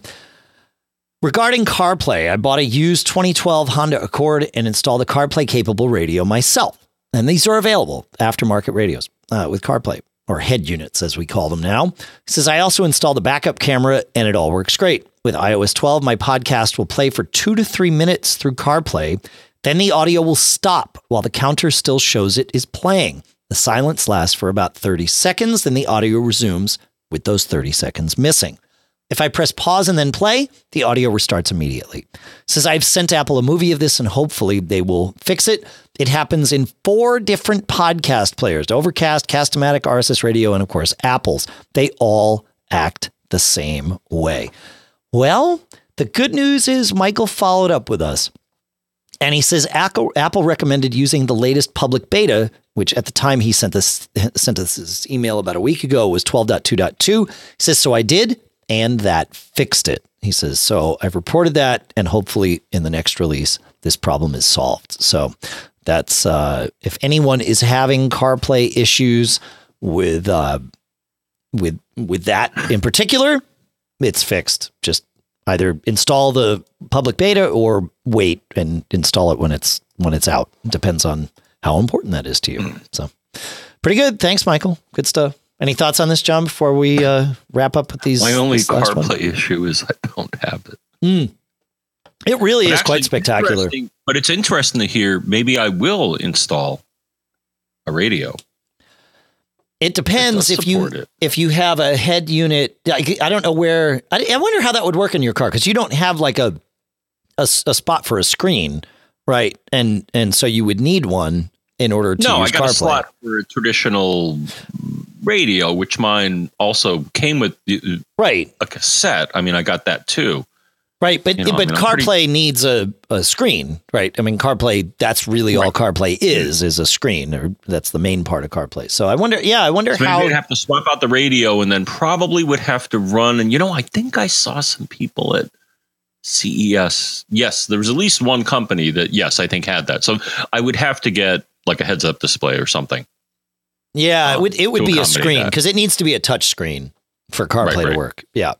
regarding CarPlay, I bought a used 2012 Honda Accord and installed a CarPlay capable radio myself. And these are available, aftermarket radios uh, with CarPlay or head units, as we call them now. He says, I also installed a backup camera and it all works great. With iOS 12, my podcast will play for two to three minutes through CarPlay then the audio will stop while the counter still shows it is playing. The silence lasts for about 30 seconds, then the audio resumes with those 30 seconds missing. If I press pause and then play, the audio restarts immediately. Says I've sent Apple a movie of this and hopefully they will fix it. It happens in four different podcast players Overcast, Castamatic, RSS Radio, and of course, Apple's. They all act the same way. Well, the good news is Michael followed up with us And he says Apple, Apple recommended using the latest public beta, which at the time he sent this sent us this email about a week ago was 12.2.2. He says, so I did, and that fixed it. He says, so I've reported that, and hopefully in the next release, this problem is solved. So that's uh, if anyone is having CarPlay issues with uh, with with that in particular, it's fixed. Just either install the public beta or wait and install it when it's when it's out. Depends on how important that is to you. So pretty good. Thanks, Michael. Good stuff. Any thoughts on this, John? Before we uh, wrap up with these, My only this last one? CarPlay issue is I don't have it. Mm. It really But is quite spectacular. But it's interesting to hear. Maybe I will install a radio. It depends if you it. if you have a head unit. I, I don't know where. I, I wonder how that would work in your car because you don't have like a a spot for a screen, right? And and so you would need one in order to no, I use got CarPlay. a slot for a traditional radio, which mine also came with the- Right, a cassette. I mean, I got that too. right. But You know, but I'm CarPlay pretty- needs a, a screen, right? I mean, CarPlay. That's really all CarPlay is is a screen, or that's the main part of CarPlay. So I wonder. Yeah, I wonder So how. I'd have to swap out the radio and then probably would have to run. And you know, I think I saw some people at CES. Yes, there was at least one company that, yes, I think had that. So I would have to get like a heads up display or something. Yeah, it um, would it would be a screen because it needs to be a touch screen for CarPlay Right, to work. Yeah,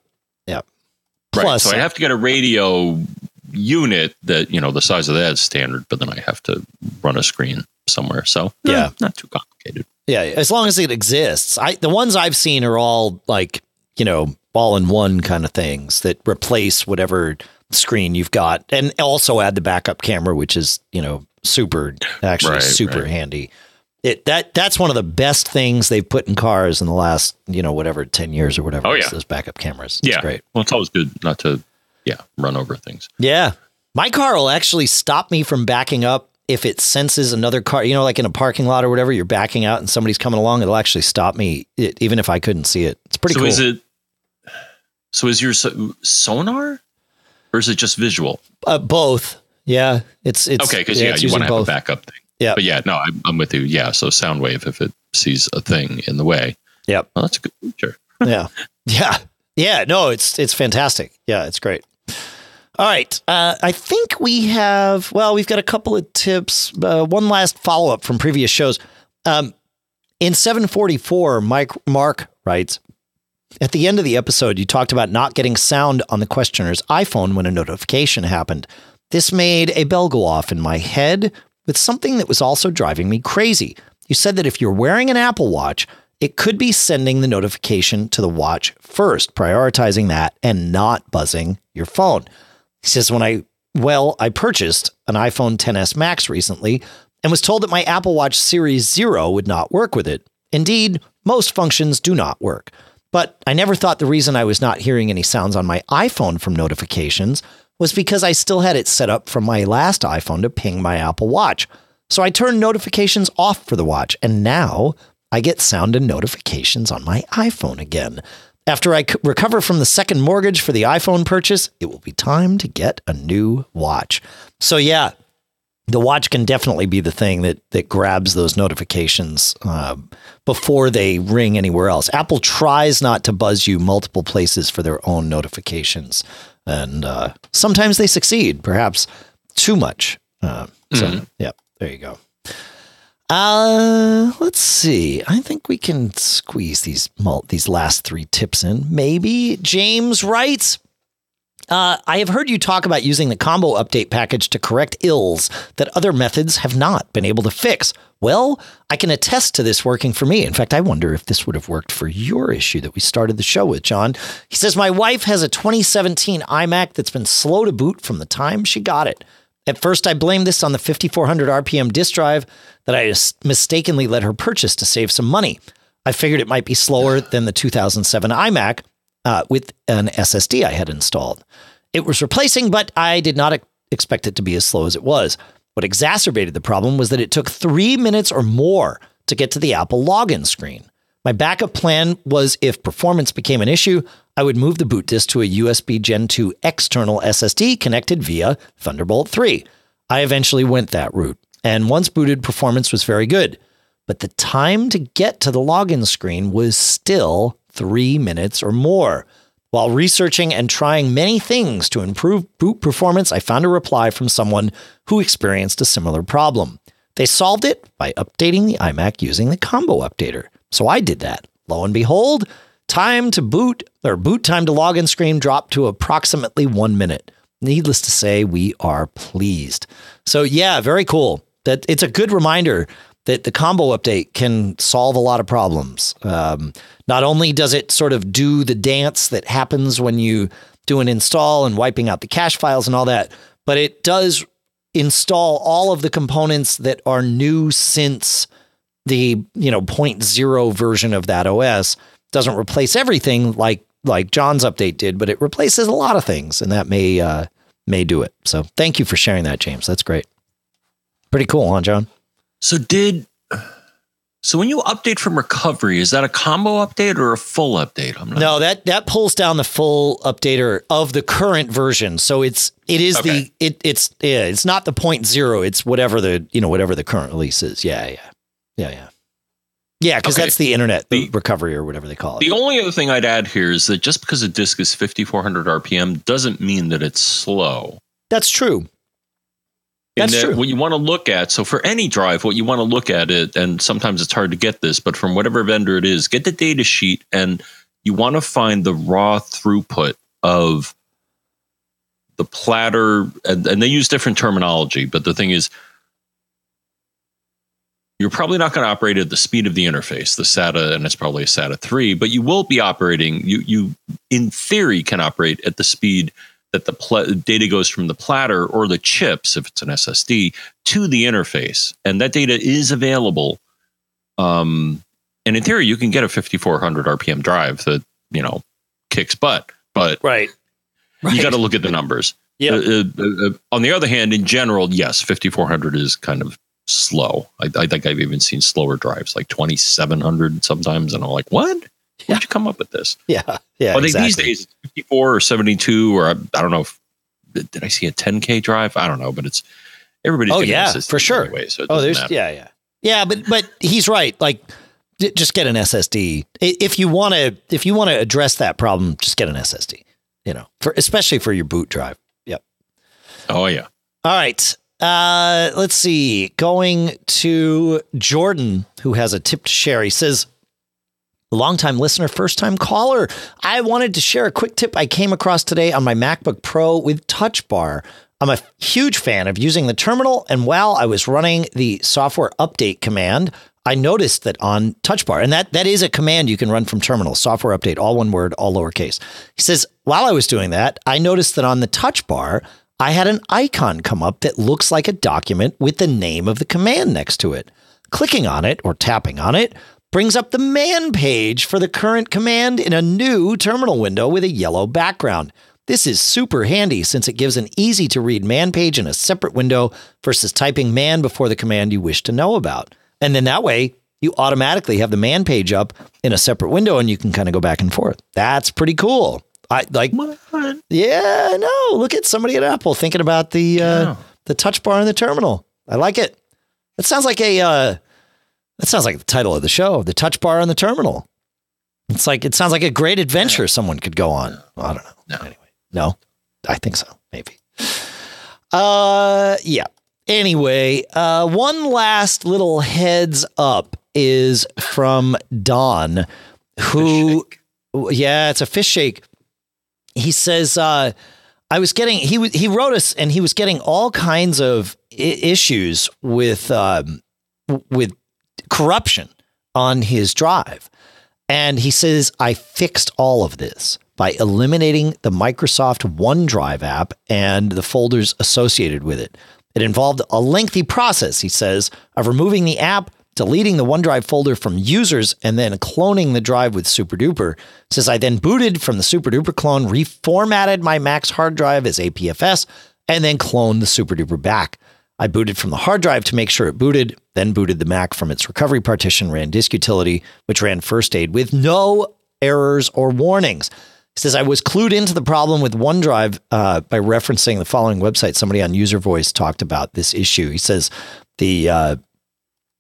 yeah. Right. Plus, so I'd have to get a radio unit that, you know, the size of that is standard, but then I have to run a screen somewhere. So eh, Yeah. not too complicated. yeah, as long as it exists. I the ones I've seen are all like you know all in one kind of things that replace whatever screen you've got, and also add the backup camera, which is you know super actually Right, super right. handy. It that that's one of the best things they've put in cars in the last you know whatever ten years or whatever. Oh, yeah. those backup cameras. It's yeah. great. Well, it's always good not to, yeah, run over things. Yeah. My car will actually stop me from backing up if it senses another car, you know, like in a parking lot or whatever, you're backing out and somebody's coming along, it'll actually stop me it, even if I couldn't see it. It's pretty so cool. is it, so is your so- sonar or is it just visual? uh, both. Yeah. It's, it's, Okay, because yeah, yeah, you want to have both. a backup thing. Yeah. But yeah, no, I'm, I'm with you. Yeah, so sound wave if it sees a thing in the way. yeah, Well, that's a good feature. yeah. Yeah. Yeah. No, it's, it's fantastic. Yeah. It's great. All right. Uh, I think we have, well, we've got a couple of tips. Uh, one last follow up from previous shows. Um, in 744, Mike, Mark writes, At the end of the episode, you talked about not getting sound on the questioner's iPhone when a notification happened. This made a bell go off in my head with something that was also driving me crazy. You said that if you're wearing an Apple Watch, it could be sending the notification to the watch first, prioritizing that and not buzzing your phone. He says, when I, well, I purchased an iPhone 10s Max recently and was told that my Apple Watch Series Zero would not work with it. Indeed, most functions do not work. But I never thought the reason I was not hearing any sounds on my iPhone from notifications was because I still had it set up from my last iPhone to ping my Apple Watch. So I turned notifications off for the watch, and now I get sound and notifications on my iPhone again. After I recover from the second mortgage for the iPhone purchase, it will be time to get a new watch. So, yeah, the watch can definitely be the thing that that grabs those notifications uh, before they ring anywhere else. Apple tries not to buzz you multiple places for their own notifications, and uh, sometimes they succeed, perhaps too much. Uh, so, yeah, there you go. Uh, let's see. I think we can squeeze these these last three tips in. Maybe James writes. Uh, I have heard you talk about using the combo update package to correct ills that other methods have not been able to fix. Well, I can attest to this working for me. In fact, I wonder if this would have worked for your issue that we started the show with, John. He says, My wife has a 2017 iMac that's been slow to boot from the time she got it. At first, I blamed this on the 5400 RPM disk drive that I mistakenly let her purchase to save some money. I figured it might be slower than the 2007 iMac uh, with an SSD I had installed. It was replacing, but I did not ex- expect it to be as slow as it was. What exacerbated the problem was that it took three minutes or more to get to the Apple login screen. My backup plan was if performance became an issue, I would move the boot disk to a USB Gen 2 external SSD connected via Thunderbolt 3. I eventually went that route. And once booted, performance was very good. But the time to get to the login screen was still three minutes or more. While researching and trying many things to improve boot performance, I found a reply from someone who experienced a similar problem. They solved it by updating the iMac using the combo updater. So I did that. Lo and behold, time to boot or boot time to login screen dropped to approximately one minute. Needless to say, we are pleased. So yeah, very cool. That it's a good reminder that the combo update can solve a lot of problems. Um, not only does it sort of do the dance that happens when you do an install and wiping out the cache files and all that, but it does install all of the components that are new since the you know 0.0 version of that OS. Doesn't replace everything like like John's update did, but it replaces a lot of things, and that may uh, may do it. So thank you for sharing that, James. That's great. Pretty cool, huh, John? So did so when you update from recovery, is that a combo update or a full update? I'm not no, that that pulls down the full updater of the current version. So it's it is okay. the it it's yeah, it's not the point zero. It's whatever the you know whatever the current release is. Yeah, yeah, yeah, yeah. Yeah, because okay. that's the internet the, recovery or whatever they call it. The only other thing I'd add here is that just because a disk is 5400 RPM doesn't mean that it's slow. That's true. That's that true. What you want to look at, so for any drive, what you want to look at it, and sometimes it's hard to get this, but from whatever vendor it is, get the data sheet and you want to find the raw throughput of the platter. And, and they use different terminology, but the thing is, you're probably not going to operate at the speed of the interface, the SATA, and it's probably a SATA 3, but you will be operating, you, you in theory can operate at the speed that the pl- data goes from the platter or the chips, if it's an SSD, to the interface, and that data is available. Um, and in theory, you can get a 5400 RPM drive that you know kicks butt, but right, right. you got to look at the numbers. Yeah. Uh, uh, uh, on the other hand, in general, yes, 5400 is kind of slow. I, I, think I've even seen slower drives, like 2700 sometimes, and I'm like, what? Where'd you come up with this? Yeah, yeah. I think exactly. these days it's 54 or 72 or I, I don't know. If, did I see a 10k drive? I don't know, but it's everybody's. Oh yeah, for sure. Anyway, so oh, there's matter. yeah, yeah, yeah. But but he's right. Like, just get an SSD if you want to. If you want to address that problem, just get an SSD. You know, for especially for your boot drive. Yep. Oh yeah. All right. Uh, let's see. Going to Jordan, who has a tip to share. He says, Longtime listener, first time caller. I wanted to share a quick tip I came across today on my MacBook Pro with Touch Bar. I'm a huge fan of using the terminal, and while I was running the software update command, I noticed that on Touch Bar, and that, that is a command you can run from terminal, software update, all one word, all lowercase. He says, while I was doing that, I noticed that on the Touch Bar, I had an icon come up that looks like a document with the name of the command next to it. Clicking on it or tapping on it brings up the man page for the current command in a new terminal window with a yellow background. This is super handy since it gives an easy to read man page in a separate window versus typing man before the command you wish to know about. And then that way, you automatically have the man page up in a separate window and you can kind of go back and forth. That's pretty cool. I like Yeah, no, look at somebody at Apple thinking about the uh, yeah. the touch bar in the terminal. I like it. It sounds like a uh, that sounds like the title of the show, The Touch Bar on the Terminal. It's like it sounds like a great adventure someone could go on. Well, I don't know. No. Anyway, no. I think so. Maybe. Uh yeah. Anyway, uh one last little heads up is from Don who yeah, it's a fish shake. He says uh I was getting he he wrote us and he was getting all kinds of I- issues with um with corruption on his drive. And he says, I fixed all of this by eliminating the Microsoft OneDrive app and the folders associated with it. It involved a lengthy process, he says, of removing the app, deleting the OneDrive folder from users, and then cloning the drive with SuperDuper. Says I then booted from the SuperDuper clone, reformatted my Mac's hard drive as APFS, and then cloned the SuperDuper back. I booted from the hard drive to make sure it booted, then booted the Mac from its recovery partition, ran disk utility, which ran first aid with no errors or warnings. says I was clued into the problem with OneDrive uh, by referencing the following website. Somebody on User Voice talked about this issue. He says the uh,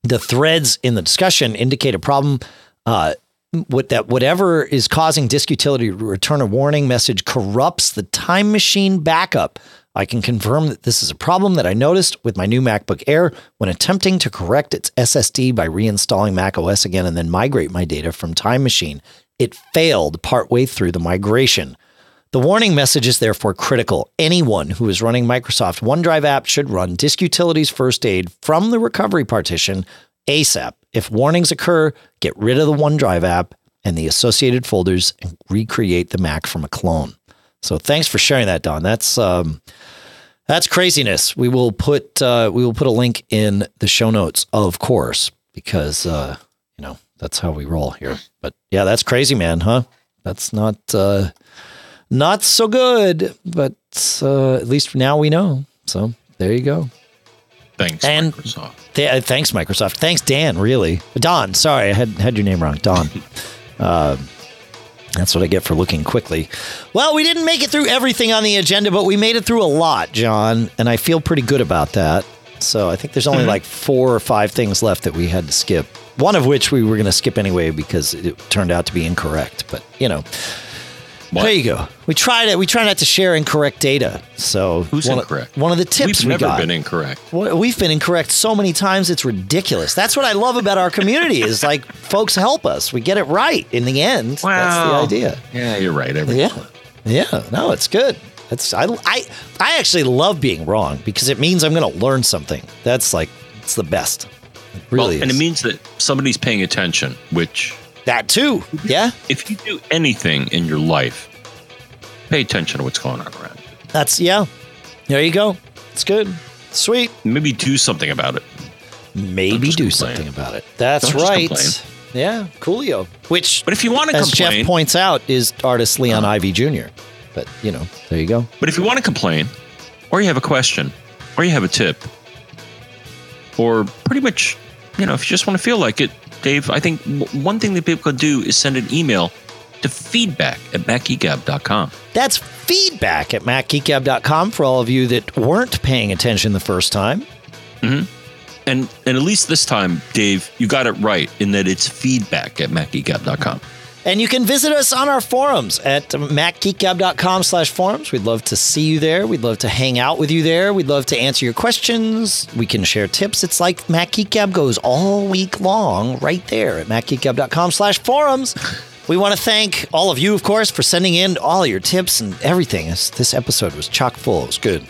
the threads in the discussion indicate a problem. Uh, that whatever is causing disk utility to return a warning message corrupts the time machine backup. I can confirm that this is a problem that I noticed with my new MacBook Air when attempting to correct its SSD by reinstalling Mac OS again and then migrate my data from Time Machine. It failed partway through the migration. The warning message is therefore critical. Anyone who is running Microsoft OneDrive app should run Disk Utilities First Aid from the recovery partition ASAP. If warnings occur, get rid of the OneDrive app and the associated folders and recreate the Mac from a clone. So thanks for sharing that, Don. That's um, that's craziness. We will put uh, we will put a link in the show notes, of course, because uh, you know that's how we roll here. But yeah, that's crazy, man. Huh? That's not uh, not so good. But uh, at least now we know. So there you go. Thanks, And- Microsoft. Th- uh, thanks, Microsoft. Thanks, Dan. Really, Don. Sorry, I had had your name wrong. Don. uh, that's what I get for looking quickly. Well, we didn't make it through everything on the agenda, but we made it through a lot, John, and I feel pretty good about that. So I think there's only mm-hmm. like four or five things left that we had to skip. One of which we were going to skip anyway because it turned out to be incorrect. But you know, What? there you go. We try to we try not to share incorrect data. So Who's one incorrect? Of, one of the tips We've we never got. been incorrect. Well, We've been incorrect so many times, it's ridiculous. That's what I love about our community is like folks help us. We get it right in the end. Wow. That's the idea. Yeah, you're right. Every Yeah. Yeah. No, it's good. That's I I I actually love being wrong because it means I'm going to learn something. That's like it's the best. It really well, and it means that somebody's paying attention. Which, that too. Yeah. if you do anything in your life, pay attention to what's going on around you. That's yeah. There you go. It's good. Sweet. Maybe do something about it. Maybe do complain. something about it. That's Don't right. Yeah, coolio. Which But if you want to as complain, Jeff points out, is artist Leon uh-huh. Ivy Jr. But you know, there you go. but if you want to complain, or you have a question, or you have a tip, or pretty much, you know, if you just want to feel like it, Dave, I think w- one thing that people could do is send an email to feedback at macgeekgab.com. That's feedback at macgeekgab.com for all of you that weren't paying attention the first time. Mm-hmm. And and at least this time, Dave, you got it right in that it's feedback at macgeekgab.com. And you can visit us on our forums at macgeekgab.com slash forums. We'd love to see you there. We'd love to hang out with you there. We'd love to answer your questions. We can share tips. It's like Mac Geek Gab goes all week long right there at macgeekgab.com slash forums. We want to thank all of you, of course, for sending in all your tips and everything. This, this episode was chock full. It was good.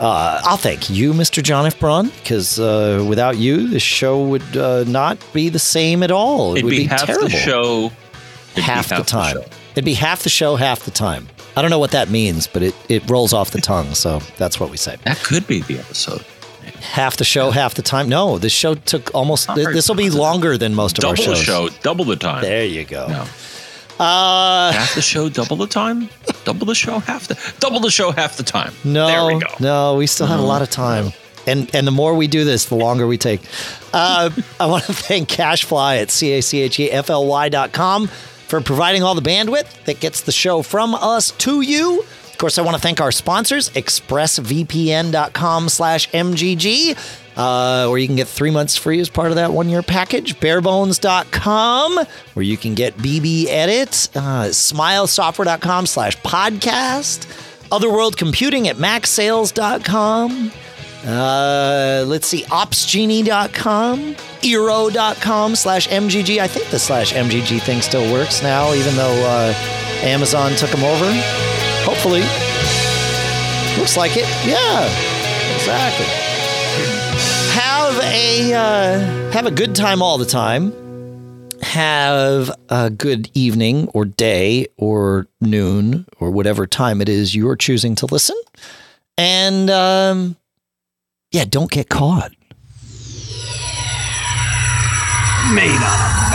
Uh, I'll thank you, Mr. John F. Braun, because uh, without you, the show would uh, not be the same at all. It It'd would be, be, half terrible the show. It'd be half, the time. show. It'd be half the show, half the time. I don't know what that means, but it, it rolls off the tongue. So that's what we say. That could be the episode. Half the show, half the time. No, this show took almost, this will be longer than most of our Double the shows. show, double the time. There you go. No. Uh, Half the show, double the time. Double the show, half the double the show, half the time. no, there we go. no, we still have a lot of time. And, and the more we do this, the longer we take. Uh, I want to thank CacheFly at C-A-C-H-E-F-L-Y dot com for providing all the bandwidth that gets the show from us to you. Of course, I want to thank our sponsors, expressvpn.com slash MGG, uh, where you can get three months free as part of that one year package. Barebones.com, where you can get BBEdit, uh, smilesoftware.com slash podcast, Other World Computing at macsales.com. Uh, let's see, opsgenie.com, eero.com slash MGG. I think the slash MGG thing still works now, even though uh, Amazon took them over. Hopefully. Looks like it. Yeah, exactly. Have a uh, have a good time all the time. Have a good evening or day or noon or whatever time it is you're choosing to listen. And um, yeah, don't get caught. Made up.